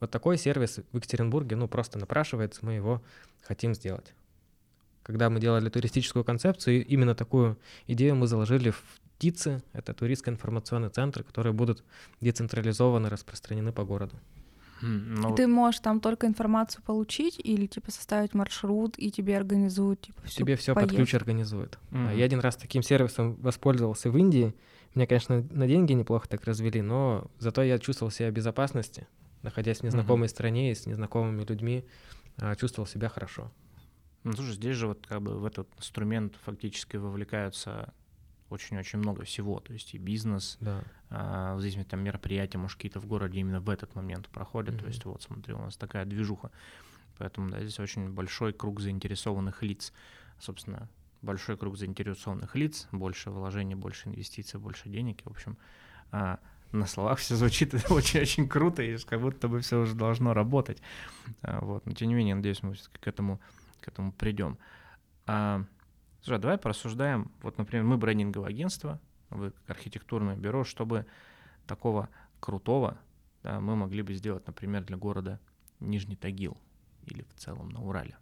Вот такой сервис в Екатеринбурге, ну, просто напрашивается, мы его хотим сделать. Когда мы делали туристическую концепцию, именно такую идею мы заложили в ТИЦы, это туристско-информационный центр, которые будут децентрализованно распространены по городу. Ну, Ты можешь там только информацию получить или типа составить маршрут и тебе организуют типа всю Тебе все под ключ организуют. Mm-hmm. Я один раз таким сервисом воспользовался в Индии. Меня, конечно, на деньги неплохо так развели, но зато я чувствовал себя в безопасности, находясь в незнакомой mm-hmm. стране и с незнакомыми людьми, а, чувствовал себя хорошо. Ну, слушай, здесь же вот как бы в этот инструмент фактически вовлекаются очень-очень много всего, то есть и бизнес, да. а, в зависимости там мероприятия, может, какие-то в городе именно в этот момент проходят, mm-hmm. то есть вот смотри, у нас такая движуха, поэтому да, здесь очень большой круг заинтересованных лиц, собственно, большой круг заинтересованных лиц, больше вложений, больше инвестиций, больше денег, и, в общем, а, на словах все звучит очень-очень круто, и как будто бы все уже должно работать, а, вот, но тем не менее, надеюсь, мы все-таки к этому, к этому придем. А, Слушай, а давай порассуждаем. Вот, например, мы брендинговое агентство, вы архитектурное бюро, чтобы такого крутого да, мы могли бы сделать, например, для города Нижний Тагил или в целом на Урале.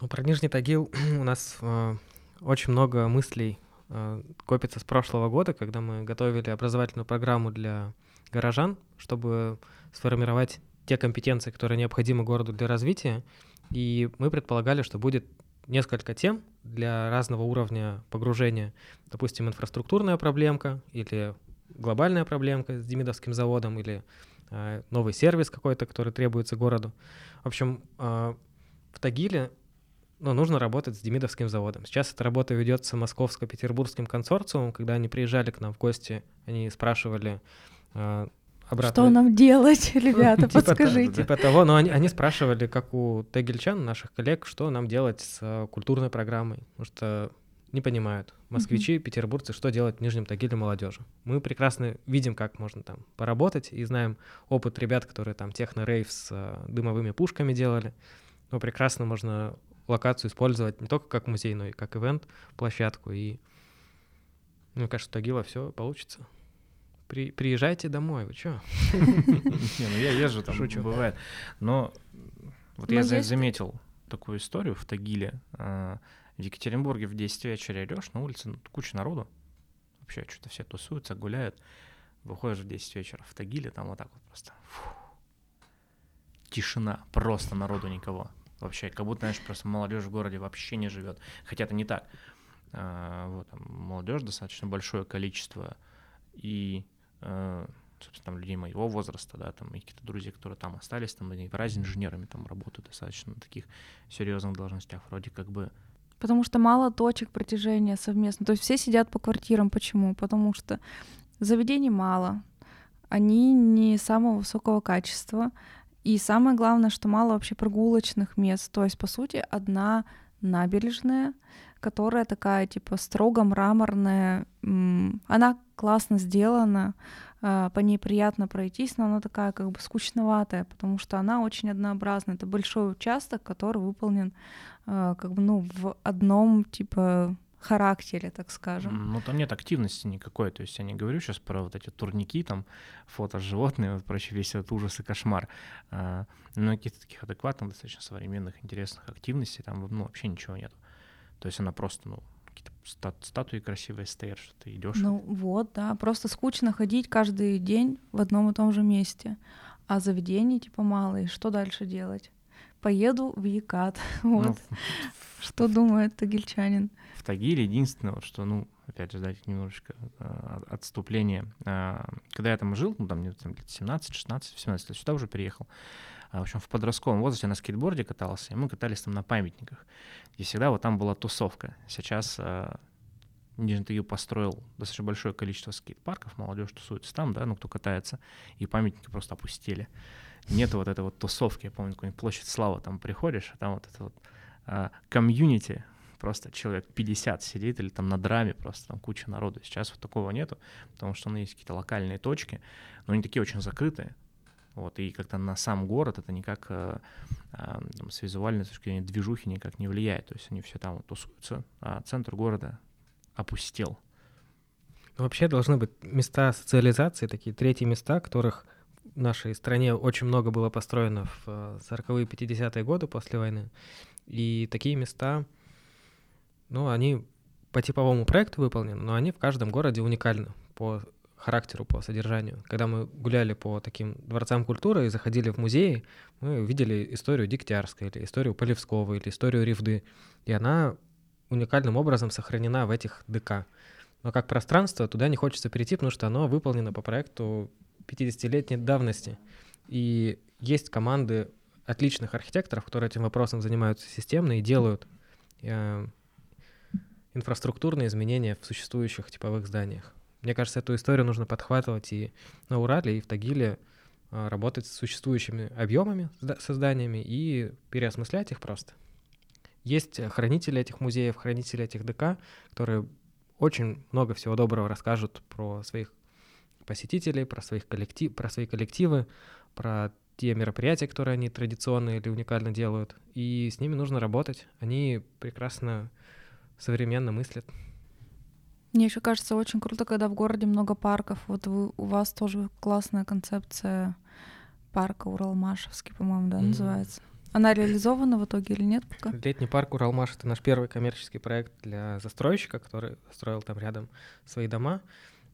Ну, про Нижний Тагил у нас э, очень много мыслей э, копится с прошлого года, когда мы готовили образовательную программу для горожан, чтобы сформировать те компетенции, которые необходимы городу для развития. И мы предполагали, что будет несколько тем для разного уровня погружения. Допустим, инфраструктурная проблемка или глобальная проблемка с Демидовским заводом или э, новый сервис какой-то, который требуется городу. В общем, э, в Тагиле ну, нужно работать с Демидовским заводом. Сейчас эта работа ведется московско-петербургским консорциумом. Когда они приезжали к нам в гости, они спрашивали, э, обратно. Что нам делать, ребята, типа подскажите. Типа того, но они спрашивали, как у тегельчан, наших коллег, что нам делать с э, культурной программой, потому что не понимают москвичи, петербургцы, что делать в Нижнем Тагиле молодежи. Мы прекрасно видим, как можно там поработать, и знаем опыт ребят, которые там техно-рейв с э, дымовыми пушками делали. Но прекрасно можно локацию использовать не только как музей, но и как ивент, площадку. И мне кажется, Тагила все получится. При, приезжайте домой, вы чё? Не, ну я езжу там, Шучу. бывает. Но вот я заметил такую историю в Тагиле. А, в Екатеринбурге в 10 вечера идешь, на улице ну, куча народу. Вообще что-то все тусуются, гуляют. Выходишь в 10 вечера в Тагиле, там вот так вот просто. Тишина, просто народу никого. Вообще, как будто, знаешь, просто молодежь в городе вообще не живет. Хотя это не так. А, вот, там, молодежь достаточно большое количество. И собственно, там людей моего возраста, да, там и какие-то друзья, которые там остались, там они раз инженерами там работают достаточно на таких серьезных должностях, вроде как бы. Потому что мало точек протяжения совместно. То есть все сидят по квартирам. Почему? Потому что заведений мало, они не самого высокого качества. И самое главное, что мало вообще прогулочных мест. То есть, по сути, одна набережная, которая такая, типа, строго мраморная. Она классно сделана, по ней приятно пройтись, но она такая как бы скучноватая, потому что она очень однообразная. Это большой участок, который выполнен а, как бы, ну, в одном, типа, характере, так скажем. Ну, там нет активности никакой. То есть я не говорю сейчас про вот эти турники, там, фото животные, вот прочее, весь этот ужас и кошмар. А, но каких-то таких адекватных, достаточно современных, интересных активностей там ну, вообще ничего нет. То есть она просто, ну, какие-то стат статуи красивые стоят, что ты идешь. Ну вот, да, просто скучно ходить каждый день в одном и том же месте, а заведений типа мало, и что дальше делать? Поеду в вот. Ну, что думает тагильчанин? в Тагиле единственное, вот, что, ну, опять же, дать немножечко э, отступление. Э, когда я там жил, ну, там, мне там, лет 17, 16, 17 лет, сюда уже приехал. А, в общем, в подростковом возрасте на скейтборде катался, и мы катались там на памятниках. И всегда вот там была тусовка. Сейчас э, Нижний Тагил построил достаточно большое количество скейт-парков, молодежь тусуется там, да, ну, кто катается, и памятники просто опустили. Нету вот этой вот тусовки. Я помню, какую-нибудь площадь Слава там приходишь, а там вот это вот а, комьюнити, просто человек 50 сидит или там на драме просто там куча народу. Сейчас вот такого нету, потому что ну, есть какие-то локальные точки, но они такие очень закрытые. Вот, и как-то на сам город это никак э, э, там, с визуальной точки зрения движухи никак не влияет. То есть они все там тусуются, а центр города опустел. Ну, вообще должны быть места социализации, такие третьи места, которых в нашей стране очень много было построено в 40-е, 50-е годы после войны. И такие места, ну, они по типовому проекту выполнены, но они в каждом городе уникальны по характеру, по содержанию. Когда мы гуляли по таким дворцам культуры и заходили в музеи, мы видели историю Дегтярска, или историю Полевского, или историю Ревды. И она уникальным образом сохранена в этих ДК. Но как пространство туда не хочется перейти, потому что оно выполнено по проекту 50-летней давности. И есть команды отличных архитекторов, которые этим вопросом занимаются системно и делают э, инфраструктурные изменения в существующих типовых зданиях. Мне кажется, эту историю нужно подхватывать и на Урале, и в Тагиле а, работать с существующими объемами созданиями и переосмыслять их просто. Есть хранители этих музеев, хранители этих ДК, которые очень много всего доброго расскажут про своих посетителей, про, своих коллектив, про свои коллективы, про те мероприятия, которые они традиционно или уникально делают. И с ними нужно работать. Они прекрасно современно мыслят. Мне еще кажется очень круто, когда в городе много парков. Вот вы, у вас тоже классная концепция парка Уралмашевский, по-моему, да, mm-hmm. называется. Она реализована в итоге или нет пока? Летний парк Уралмаш — это наш первый коммерческий проект для застройщика, который строил там рядом свои дома.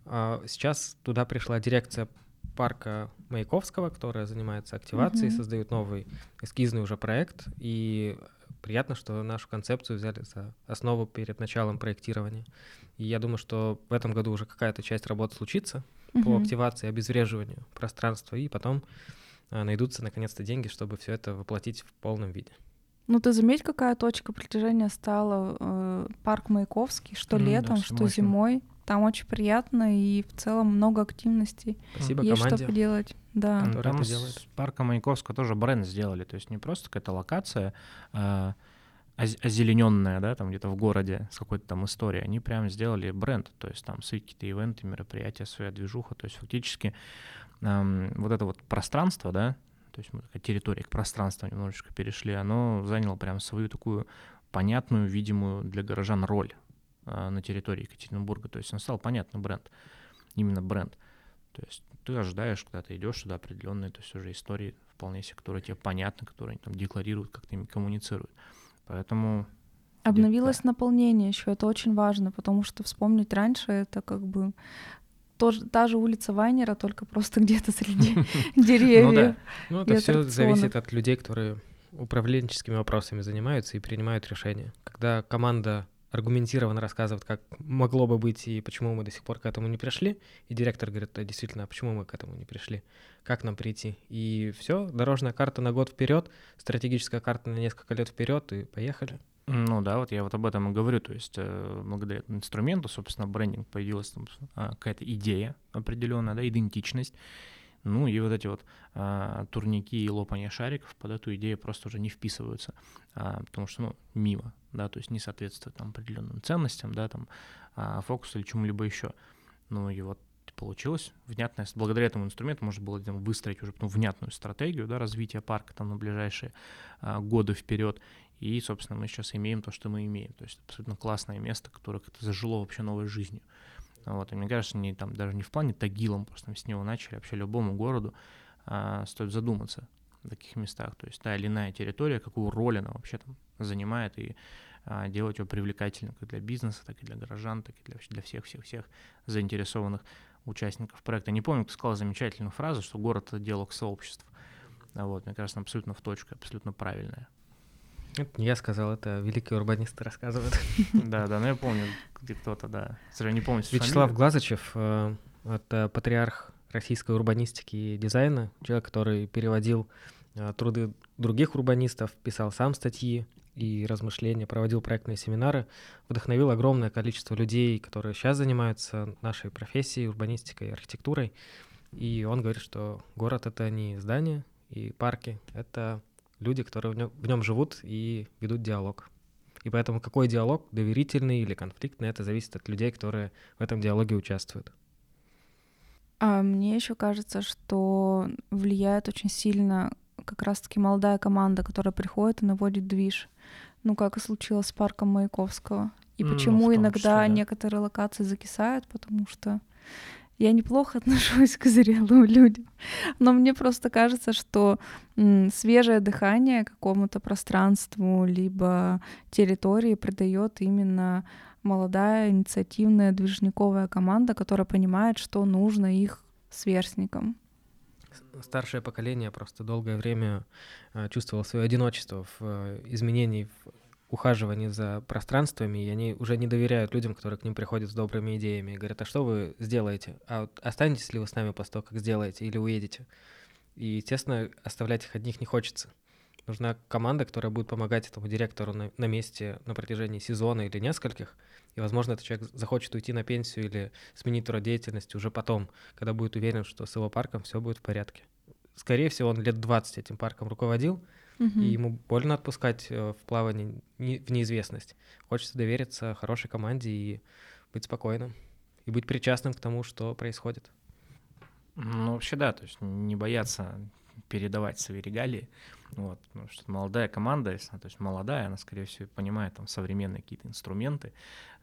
А сейчас туда пришла дирекция парка Маяковского, которая занимается активацией, mm-hmm. создает новый эскизный уже проект, и приятно, что нашу концепцию взяли за основу перед началом проектирования. И я думаю, что в этом году уже какая-то часть работы случится угу. по активации, обезвреживанию пространства, и потом а, найдутся наконец-то деньги, чтобы все это воплотить в полном виде. Ну, ты заметь, какая точка притяжения стала э, парк Маяковский, что mm, летом, да, что зимой. Там очень приятно и в целом много активностей. Спасибо Есть команде. что поделать. Да. Там это делает. с парка Маяковского тоже бренд сделали, то есть не просто какая-то локация, а озелененная, да, там где-то в городе с какой-то там историей, они прям сделали бренд, то есть там свои какие-то ивенты, мероприятия, своя движуха, то есть фактически эм, вот это вот пространство, да, то есть мы такая территория к пространству немножечко перешли, оно заняло прям свою такую понятную, видимую для горожан роль э, на территории Екатеринбурга, то есть он стал понятный бренд, именно бренд. То есть ты ожидаешь, когда ты идешь туда определенные, то есть уже истории вполне себе, которые тебе понятны, которые они там декларируют, как-то ими коммуницируют. Поэтому Обновилось наполнение еще, это очень важно, потому что вспомнить раньше это как бы тоже, та же улица Вайнера, только просто где-то среди деревьев. Ну да, ну это все зависит от людей, которые управленческими вопросами занимаются и принимают решения. Когда команда аргументированно рассказывает, как могло бы быть и почему мы до сих пор к этому не пришли. И директор говорит, да, действительно, а почему мы к этому не пришли? Как нам прийти? И все, дорожная карта на год вперед, стратегическая карта на несколько лет вперед, и поехали. Ну да, вот я вот об этом и говорю, то есть э, благодаря инструменту, собственно, брендинг появилась там а, какая-то идея определенная, да, идентичность, ну и вот эти вот а, турники и лопание шариков под эту идею просто уже не вписываются, а, потому что, ну, мимо, да, то есть не соответствует там определенным ценностям, да, там, а, фокусу или чему-либо еще. Ну и вот получилось внятное, благодаря этому инструменту можно было там, выстроить уже потом внятную стратегию, да, развития парка там на ближайшие а, годы вперед, И, собственно, мы сейчас имеем то, что мы имеем. То есть абсолютно классное место, которое как-то зажило вообще новой жизнью. Вот, и мне кажется, не, там, даже не в плане Тагилом, просто с него начали, вообще любому городу а, стоит задуматься в таких местах. То есть та или иная территория, какую роль она вообще там занимает, и а, делать ее привлекательным как для бизнеса, так и для горожан, так и для, для всех-всех-всех заинтересованных участников проекта. Не помню, кто сказал замечательную фразу, что город — это диалог сообществ. Вот, мне кажется, абсолютно в точку, абсолютно правильная. Это не я сказал, это великие урбанисты рассказывают. Да, да, ну я помню, где кто-то, да. Не помню. Вячеслав Глазачев, э, это патриарх российской урбанистики и дизайна, человек, который переводил э, труды других урбанистов, писал сам статьи и размышления, проводил проектные семинары, вдохновил огромное количество людей, которые сейчас занимаются нашей профессией, урбанистикой, архитектурой. И он говорит, что город — это не здание и парки, это люди, которые в нем, в нем живут и ведут диалог. И поэтому какой диалог, доверительный или конфликтный, это зависит от людей, которые в этом диалоге участвуют. А мне еще кажется, что влияет очень сильно как раз-таки молодая команда, которая приходит и наводит движ. Ну, как и случилось с парком Маяковского. И mm, почему иногда числе, да. некоторые локации закисают, потому что я неплохо отношусь к зрелым людям, но мне просто кажется, что свежее дыхание какому-то пространству либо территории придает именно молодая инициативная движниковая команда, которая понимает, что нужно их сверстникам. Старшее поколение просто долгое время э, чувствовало свое одиночество в э, изменении ухаживании за пространствами, и они уже не доверяют людям, которые к ним приходят с добрыми идеями говорят, а что вы сделаете? А останетесь ли вы с нами после того, как сделаете, или уедете? И, естественно, оставлять их одних не хочется. Нужна команда, которая будет помогать этому директору на, на месте на протяжении сезона или нескольких. И, возможно, этот человек захочет уйти на пенсию или сменить род деятельности уже потом, когда будет уверен, что с его парком все будет в порядке. Скорее всего, он лет 20 этим парком руководил, угу. и ему больно отпускать э, в плавание в неизвестность. Хочется довериться хорошей команде и быть спокойным, и быть причастным к тому, что происходит. Ну, вообще да, то есть не бояться передавать свои регалии, вот, потому что молодая команда, если она, то есть молодая, она, скорее всего, понимает там современные какие-то инструменты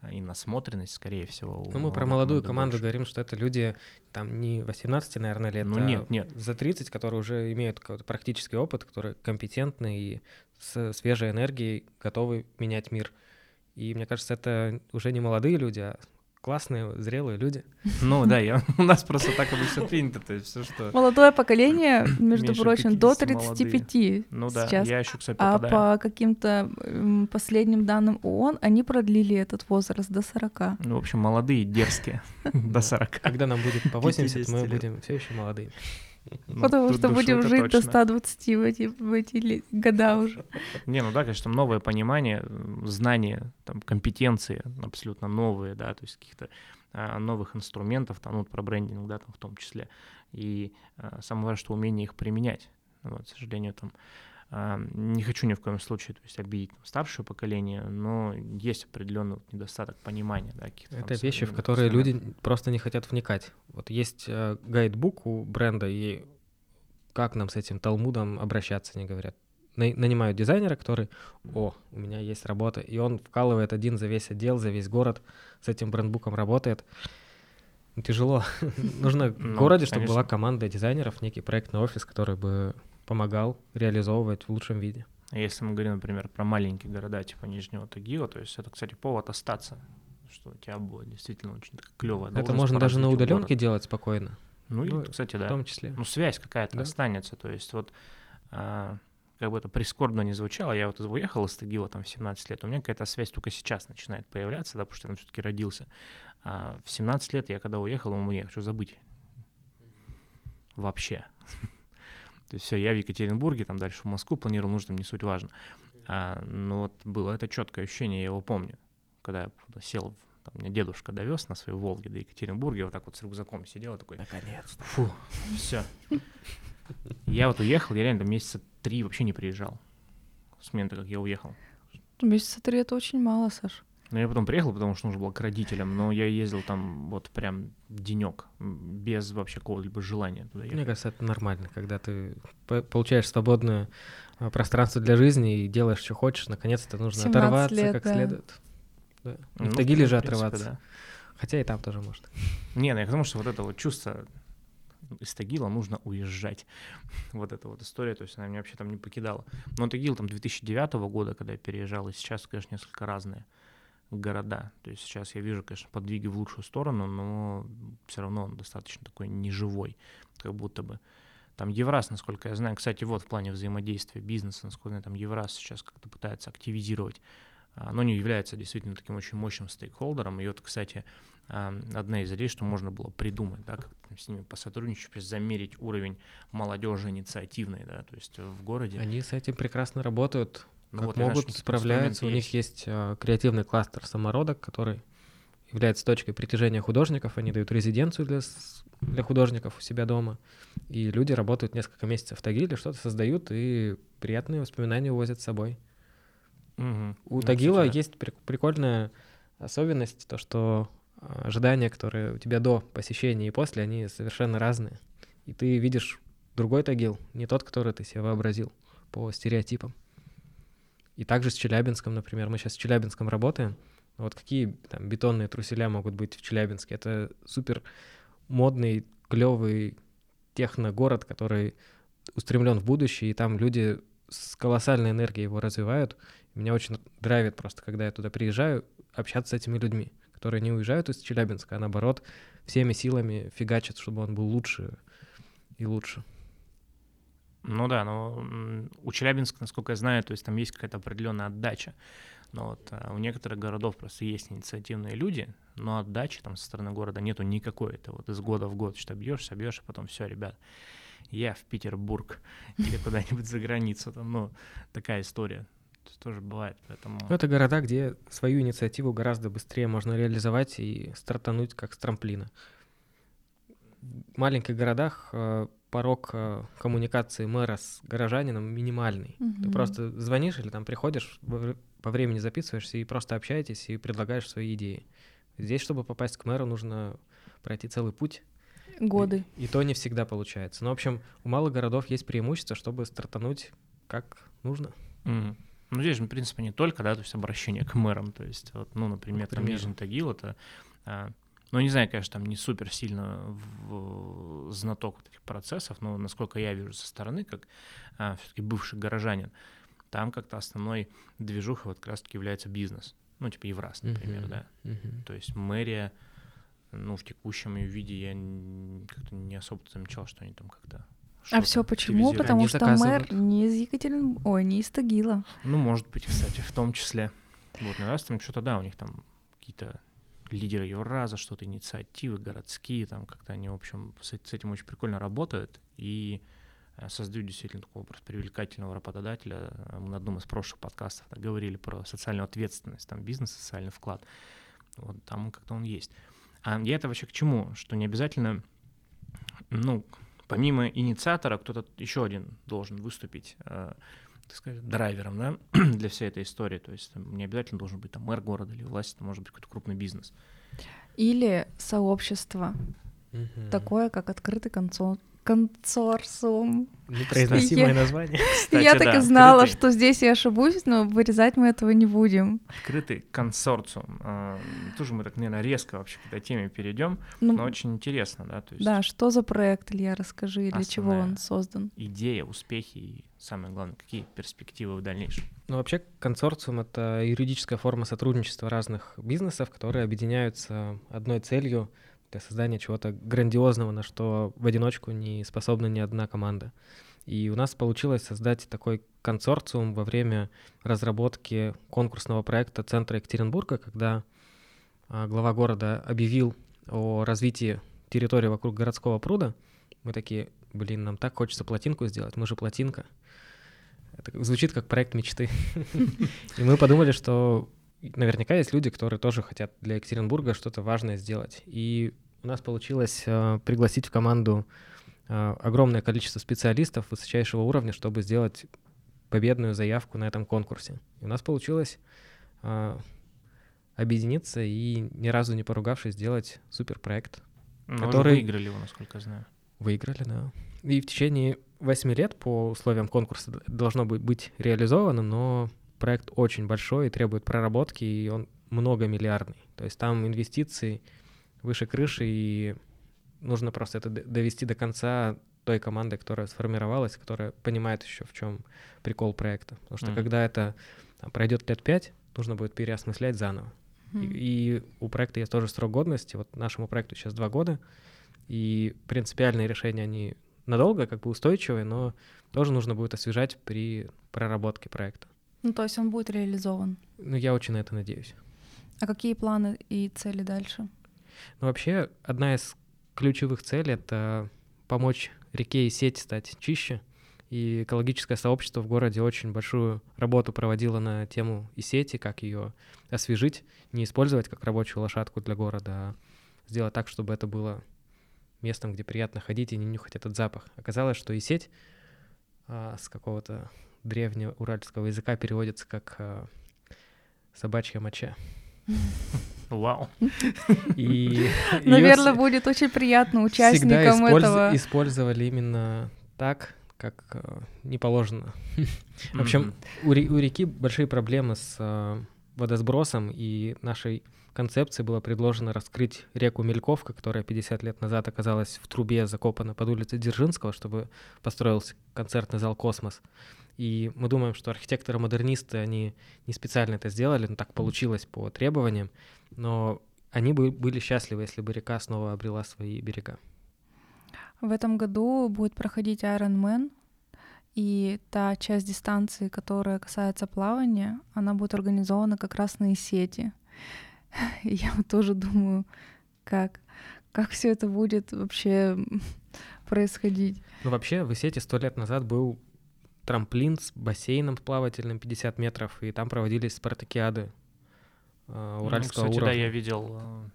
а, и насмотренность, скорее всего. Ну, мы про молодую команду больше. говорим, что это люди там не 18, наверное, лет, ну, нет, а нет. за 30, которые уже имеют какой-то практический опыт, которые компетентны и с свежей энергией готовы менять мир. И мне кажется, это уже не молодые люди, а классные, зрелые люди. Ну да, я, у нас просто так обычно принято, то есть все, что... Молодое поколение, между прочим, до 35 молодые. Ну да, сейчас. я еще, кстати, попадаю. А по каким-то последним данным ООН, они продлили этот возраст до 40. Ну, в общем, молодые, дерзкие, до 40. Когда нам будет по 80, мы будем все еще молодыми. Ну, Потому что будем жить до 120 в эти, в эти года уже. Не, ну да, конечно, новое понимание, знания, там, компетенции абсолютно новые, да, то есть каких-то а, новых инструментов, там, ну, про брендинг, да, там в том числе. И а, самое важное, что умение их применять. Вот, к сожалению, там не хочу ни в коем случае то есть, обидеть там, старшее поколение, но есть определенный вот недостаток понимания. Да, Это вещи, в которые люди просто не хотят вникать. Вот есть э, гайдбук у бренда, и как нам с этим талмудом обращаться, они говорят. Нанимают дизайнера, который, о, у меня есть работа, и он вкалывает один за весь отдел, за весь город, с этим брендбуком работает. Тяжело. Нужно в ну, городе, чтобы была команда дизайнеров, некий проектный офис, который бы помогал реализовывать в лучшем виде. Если мы говорим, например, про маленькие города типа Нижнего Тагила, то есть это, кстати, повод остаться, что у тебя будет действительно очень клево. Это можно даже на удаленке делать спокойно. Ну, ну и, кстати, да. В том числе. Ну, связь какая-то да. останется. То есть вот а, как бы это прискорбно не звучало, я вот уехал из Тагила там в 17 лет, у меня какая-то связь только сейчас начинает появляться, да, потому что я все-таки родился. А в 17 лет я когда уехал, у меня хочу забыть. Вообще. То есть все, я в Екатеринбурге, там дальше в Москву планировал, нужно, не суть важно. А, но вот было это четкое ощущение, я его помню, когда я сел, там, меня дедушка довез на своей Волге до Екатеринбурга, я вот так вот с рюкзаком сидел, такой, наконец-то, фу, все. Я вот уехал, я реально месяца три вообще не приезжал с момента, как я уехал. Месяца три — это очень мало, Саш. Ну, я потом приехал, потому что нужно было к родителям, но я ездил там вот прям денек, без вообще какого-либо желания туда ехать. Мне кажется, это нормально, когда ты получаешь свободное а, пространство для жизни и делаешь, что хочешь, наконец-то нужно оторваться лет, как да. следует. Да. Ну, в Тагиле же отрываться. Да. Хотя и там тоже может. Не, ну я к тому, что вот это вот чувство из Тагила нужно уезжать. вот эта вот история, то есть она меня вообще там не покидала. Но Тагил там 2009 года, когда я переезжал, и сейчас, конечно, несколько разные города. То есть сейчас я вижу, конечно, подвиги в лучшую сторону, но все равно он достаточно такой неживой, как будто бы. Там Евраз, насколько я знаю, кстати, вот в плане взаимодействия бизнеса, насколько я знаю, там Евраз сейчас как-то пытается активизировать, а, но не является действительно таким очень мощным стейкхолдером. И вот, кстати, одна из идей, что можно было придумать, да, как с ними посотрудничать, замерить уровень молодежи инициативной, да, то есть в городе. Они с этим прекрасно работают, ну, как вот могут, справляются. У них есть э, креативный кластер самородок, который является точкой притяжения художников. Они дают резиденцию для, для художников у себя дома. И люди работают несколько месяцев в Тагиле, что-то создают и приятные воспоминания увозят с собой. Угу. У ну, Тагила есть прикольная особенность, то что ожидания, которые у тебя до посещения и после, они совершенно разные. И ты видишь другой Тагил, не тот, который ты себе вообразил по стереотипам. И также с Челябинском, например. Мы сейчас с Челябинском работаем. Вот какие там бетонные труселя могут быть в Челябинске? Это супер модный, клевый техногород, который устремлен в будущее, и там люди с колоссальной энергией его развивают. Меня очень драйвит просто, когда я туда приезжаю, общаться с этими людьми которые не уезжают из Челябинска, а наоборот всеми силами фигачат, чтобы он был лучше и лучше. Ну да, но у Челябинска, насколько я знаю, то есть там есть какая-то определенная отдача. Но вот а у некоторых городов просто есть инициативные люди, но отдачи там со стороны города нету никакой. Это вот из года в год что бьешься, бьешь, а потом все, ребят, я в Петербург или куда-нибудь за границу. Там, ну, такая история тоже бывает, поэтому... Ну, это города, где свою инициативу гораздо быстрее можно реализовать и стартануть как с трамплина. В маленьких городах э, порог э, коммуникации мэра с горожанином минимальный. Угу. Ты просто звонишь или там приходишь, по времени записываешься и просто общаетесь и предлагаешь свои идеи. Здесь, чтобы попасть к мэру, нужно пройти целый путь. Годы. И, и то не всегда получается. Но, в общем, у малых городов есть преимущество, чтобы стартануть как нужно. Mm. Ну, здесь же, в принципе, не только, да, то есть обращение к мэрам, то есть, вот, ну, например, например. там Нижний Тагил, это, а, ну, не знаю, конечно, там не супер сильно в, в знаток вот этих процессов, но насколько я вижу со стороны, как а, все-таки бывший горожанин, там как-то основной движухой вот как раз-таки является бизнес. Ну, типа Евраз, например, uh-huh, да. Uh-huh. То есть мэрия, ну, в текущем ее виде я как-то не особо замечал, что они там как-то а все почему? Потому что мэр не из Екатерин... Ой, не из Тагила. Ну, может быть, кстати, в том числе. Вот, на раз там что-то, да, у них там какие-то лидеры Евраза, что-то инициативы городские, там как-то они, в общем, с, этим очень прикольно работают и э, создают действительно такой образ привлекательного работодателя. Мы на одном из прошлых подкастов да, говорили про социальную ответственность, там бизнес, социальный вклад. Вот там как-то он есть. А я это вообще к чему? Что не обязательно, ну, помимо инициатора, кто-то еще один должен выступить, э, так сказать, драйвером, да, для всей этой истории. То есть там, не обязательно должен быть там мэр города или власть, это может быть какой-то крупный бизнес. Или сообщество, угу. такое, как открытый концерт консорциум. Непроизносимое название. Кстати, я так и знала, открытый... что здесь я ошибусь, но вырезать мы этого не будем. Открытый консорциум. А, тоже мы так, наверное, резко вообще к этой теме перейдем, ну, но очень интересно, да? То есть да, что за проект, Илья, расскажи, для чего он создан? Идея, успехи и, самое главное, какие перспективы в дальнейшем? Ну, вообще, консорциум — это юридическая форма сотрудничества разных бизнесов, которые объединяются одной целью — для создания чего-то грандиозного, на что в одиночку не способна ни одна команда. И у нас получилось создать такой консорциум во время разработки конкурсного проекта Центра Екатеринбурга, когда а, глава города объявил о развитии территории вокруг городского пруда. Мы такие, блин, нам так хочется плотинку сделать, мы же плотинка. Это звучит как проект мечты. И мы подумали, что наверняка есть люди, которые тоже хотят для Екатеринбурга что-то важное сделать. И у нас получилось э, пригласить в команду э, огромное количество специалистов высочайшего уровня, чтобы сделать победную заявку на этом конкурсе. И у нас получилось э, объединиться и ни разу не поругавшись сделать суперпроект. Ну, который- вы выиграли его, насколько я знаю. Выиграли, да. И в течение восьми лет по условиям конкурса должно быть, быть реализовано, но проект очень большой и требует проработки, и он многомиллиардный. То есть там инвестиции выше крыши, и нужно просто это довести до конца той команды, которая сформировалась, которая понимает еще в чем прикол проекта. Потому что Мгм. когда это там, пройдет лет пять, нужно будет переосмыслять заново. И, и у проекта есть тоже срок годности. Вот нашему проекту сейчас два года, и принципиальные решения, они надолго, как бы устойчивые, но тоже нужно будет освежать при проработке проекта. Ну, то есть он будет реализован. Ну, я очень на это надеюсь. А какие планы и цели дальше? Но вообще, одна из ключевых целей — это помочь реке и сети стать чище. И экологическое сообщество в городе очень большую работу проводило на тему и сети, как ее освежить, не использовать как рабочую лошадку для города, а сделать так, чтобы это было местом, где приятно ходить и не нюхать этот запах. Оказалось, что и сеть а, с какого-то древнего уральского языка переводится как а, собачья моча. Вау. И Наверное, будет очень приятно всегда участникам использ- этого. использовали именно так, как э, не положено. В общем, у реки большие проблемы с э, водосбросом, и нашей концепции было предложено раскрыть реку Мельковка, которая 50 лет назад оказалась в трубе, закопана под улицей Дзержинского, чтобы построился концертный зал «Космос». И мы думаем, что архитекторы-модернисты, они не специально это сделали, но так получилось по требованиям, но они бы были счастливы, если бы река снова обрела свои берега. В этом году будет проходить Iron Man, и та часть дистанции, которая касается плавания, она будет организована как раз на сети. Я тоже думаю, как, как все это будет вообще происходить. Ну, вообще, в Исете сто лет назад был трамплин с бассейном плавательным 50 метров, и там проводились спартакиады э, Ну, уральского Кстати, да, уровня. я видел. э,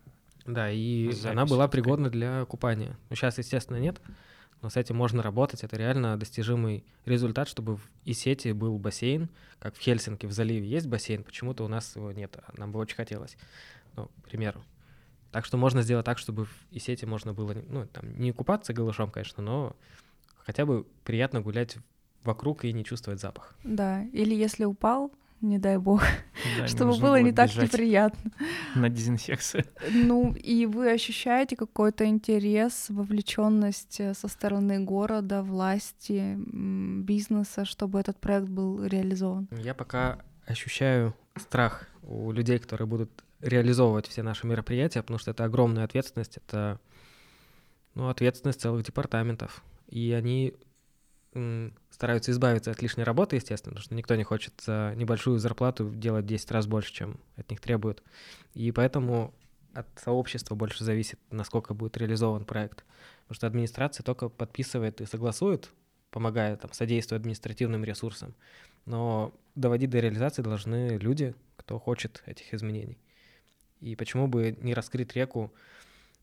Да, и Запись она была пригодна для купания. Ну, сейчас, естественно, нет, но с этим можно работать. Это реально достижимый результат, чтобы в Исете был бассейн, как в Хельсинки в заливе есть бассейн, почему-то у нас его нет, а нам бы очень хотелось, ну, к примеру. Так что можно сделать так, чтобы в Исете можно было, ну, там, не купаться голышом, конечно, но хотя бы приятно гулять вокруг и не чувствовать запах. Да, или если упал, не дай бог, да, чтобы нужно было не так неприятно. На дезинфекцию. Ну, и вы ощущаете какой-то интерес, вовлеченность э, со стороны города, власти, бизнеса, чтобы этот проект был реализован? Я пока ощущаю страх у людей, которые будут реализовывать все наши мероприятия, потому что это огромная ответственность, это ну, ответственность целых департаментов. И они стараются избавиться от лишней работы, естественно, потому что никто не хочет небольшую зарплату делать 10 раз больше, чем от них требуют. И поэтому от сообщества больше зависит, насколько будет реализован проект. Потому что администрация только подписывает и согласует, помогая, там, содействуя административным ресурсам. Но доводить до реализации должны люди, кто хочет этих изменений. И почему бы не раскрыть реку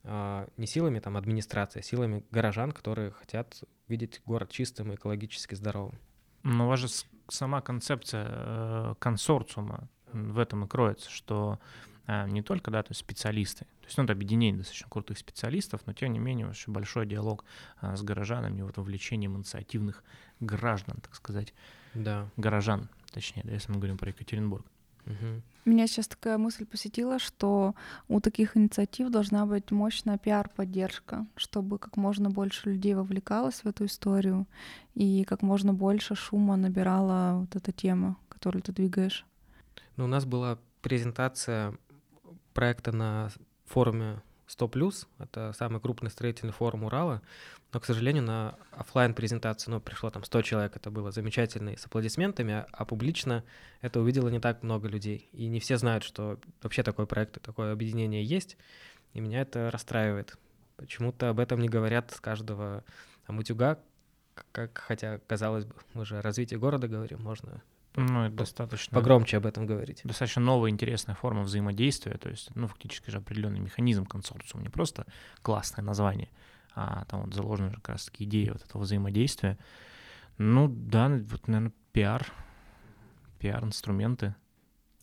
не силами там, администрации, а силами горожан, которые хотят видеть город чистым и экологически здоровым. Но у вас же сама концепция э, консорциума в этом и кроется, что а, не только, да, то есть специалисты, то есть, ну, это объединение достаточно крутых специалистов, но тем не менее очень большой диалог а, с горожанами, вот вовлечением инициативных граждан, так сказать, Да. горожан, точнее, да, если мы говорим про Екатеринбург. Меня сейчас такая мысль посетила, что у таких инициатив должна быть мощная пиар-поддержка, чтобы как можно больше людей вовлекалось в эту историю и как можно больше шума набирала вот эта тема, которую ты двигаешь. Ну, у нас была презентация проекта на форуме 100+, это самый крупный строительный форум Урала, но, к сожалению, на оффлайн презентацию ну, пришло там 100 человек, это было замечательно и с аплодисментами, а- публично это увидело не так много людей. И не все знают, что вообще такой проект и такое объединение есть, и меня это расстраивает. Почему-то об этом не говорят с каждого там, как, хотя, казалось бы, мы же о развитии города говорим, можно Ну, это достаточно... погромче об этом говорить. достаточно новая интересная форма взаимодействия, то есть, ну, фактически же определенный механизм консорциума, не просто классное название, а там вот заложена же как раз-таки идея вот этого взаимодействия. Ну, да, вот, наверное, пиар, пиар-инструменты.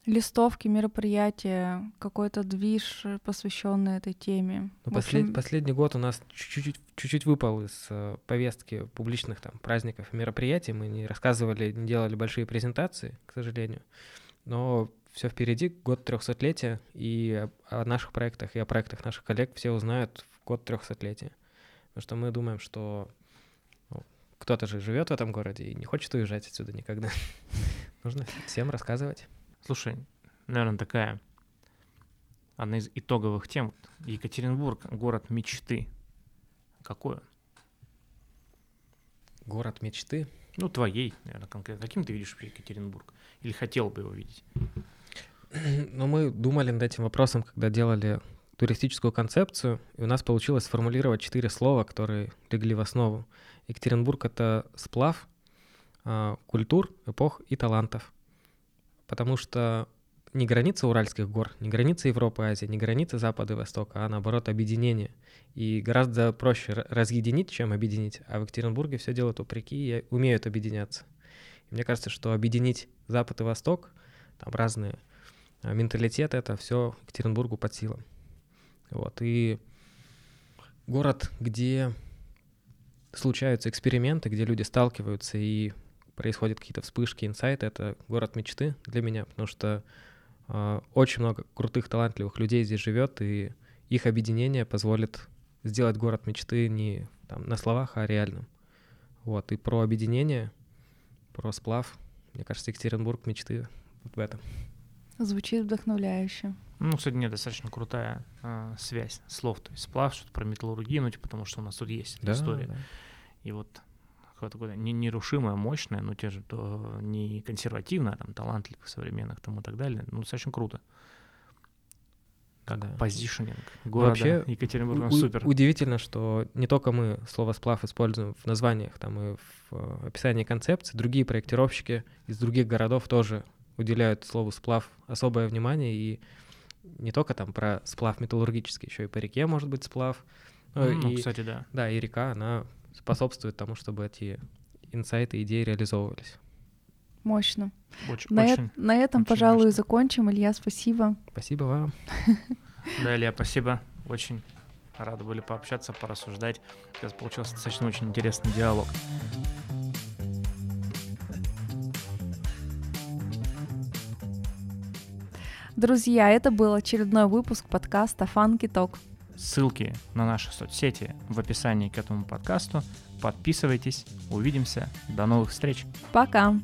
Листовки, мероприятия, какой-то движ, посвященный этой теме. Ну, послед- общем, Последний год у нас чуть-чуть, чуть-чуть выпал из э, повестки публичных там праздников и мероприятий. Мы не рассказывали, не делали большие презентации, к сожалению. Но все впереди, год трехсотлетия, и о, о наших проектах и о проектах наших коллег все узнают в год трехсотлетия. Потому что мы думаем, что ну, кто-то же живет в этом городе и не хочет уезжать отсюда никогда. Нужно всем рассказывать. Слушай, наверное, такая одна из итоговых тем. Екатеринбург — город мечты. Какой он? Город мечты. Ну, твоей, наверное, конкретно. Каким ты видишь Екатеринбург? Или хотел бы его видеть? Но мы думали над этим вопросом, когда делали туристическую концепцию, и у нас получилось сформулировать четыре слова, которые легли в основу. Екатеринбург — это сплав а, культур, эпох и талантов. Потому что не граница Уральских гор, не граница Европы, Азии, не граница Запада и Востока, а наоборот объединение. И гораздо проще ра- разъединить, чем объединить. А в Екатеринбурге все делают вопреки и умеют объединяться. И мне кажется, что объединить Запад и Восток, там разные а, менталитеты, это все Екатеринбургу под силам. Вот. И город, где случаются эксперименты, где люди сталкиваются и происходят какие-то вспышки, инсайты, это город мечты для меня, потому что а, очень много крутых, талантливых людей здесь живет, и их объединение позволит сделать город мечты не там, на словах, а реальным. Вот, и про объединение, про сплав, мне кажется, Екатеринбург мечты вот в этом. звучит вдохновляюще. Ну, кстати, нет, достаточно крутая а, связь слов. То есть сплав, что-то про металлургию, ну, типа, потому что у нас тут есть эта история. да. И вот какое-то нерушимое, мощное, но те же то не консервативное, а там, талантливых, современных там и так далее. Ну, достаточно круто. Как Да. позишнинг города Вообще, Екатеринбург, он У- супер. Удивительно, что не только мы слово «сплав» используем в названиях, там и в э, описании концепции, другие проектировщики из других городов тоже уделяют слову «сплав» особое внимание, и не только там про сплав металлургический, еще и по реке может быть сплав. Ну, Ну, и, кстати, да. Да, и река, она способствует тому, чтобы эти инсайты, идеи реализовывались. Мощно. Очень, На, э- очень. на этом, очень пожалуй, мощно. закончим. Илья, спасибо. Спасибо вам. Да, Илья, спасибо. Очень рады были пообщаться, порассуждать. Сейчас получился достаточно очень интересный диалог. Друзья, это был очередной выпуск подкаста Funky Talk. Ссылки на наши соцсети в описании к этому подкасту. Подписывайтесь. Увидимся. До новых встреч. Пока!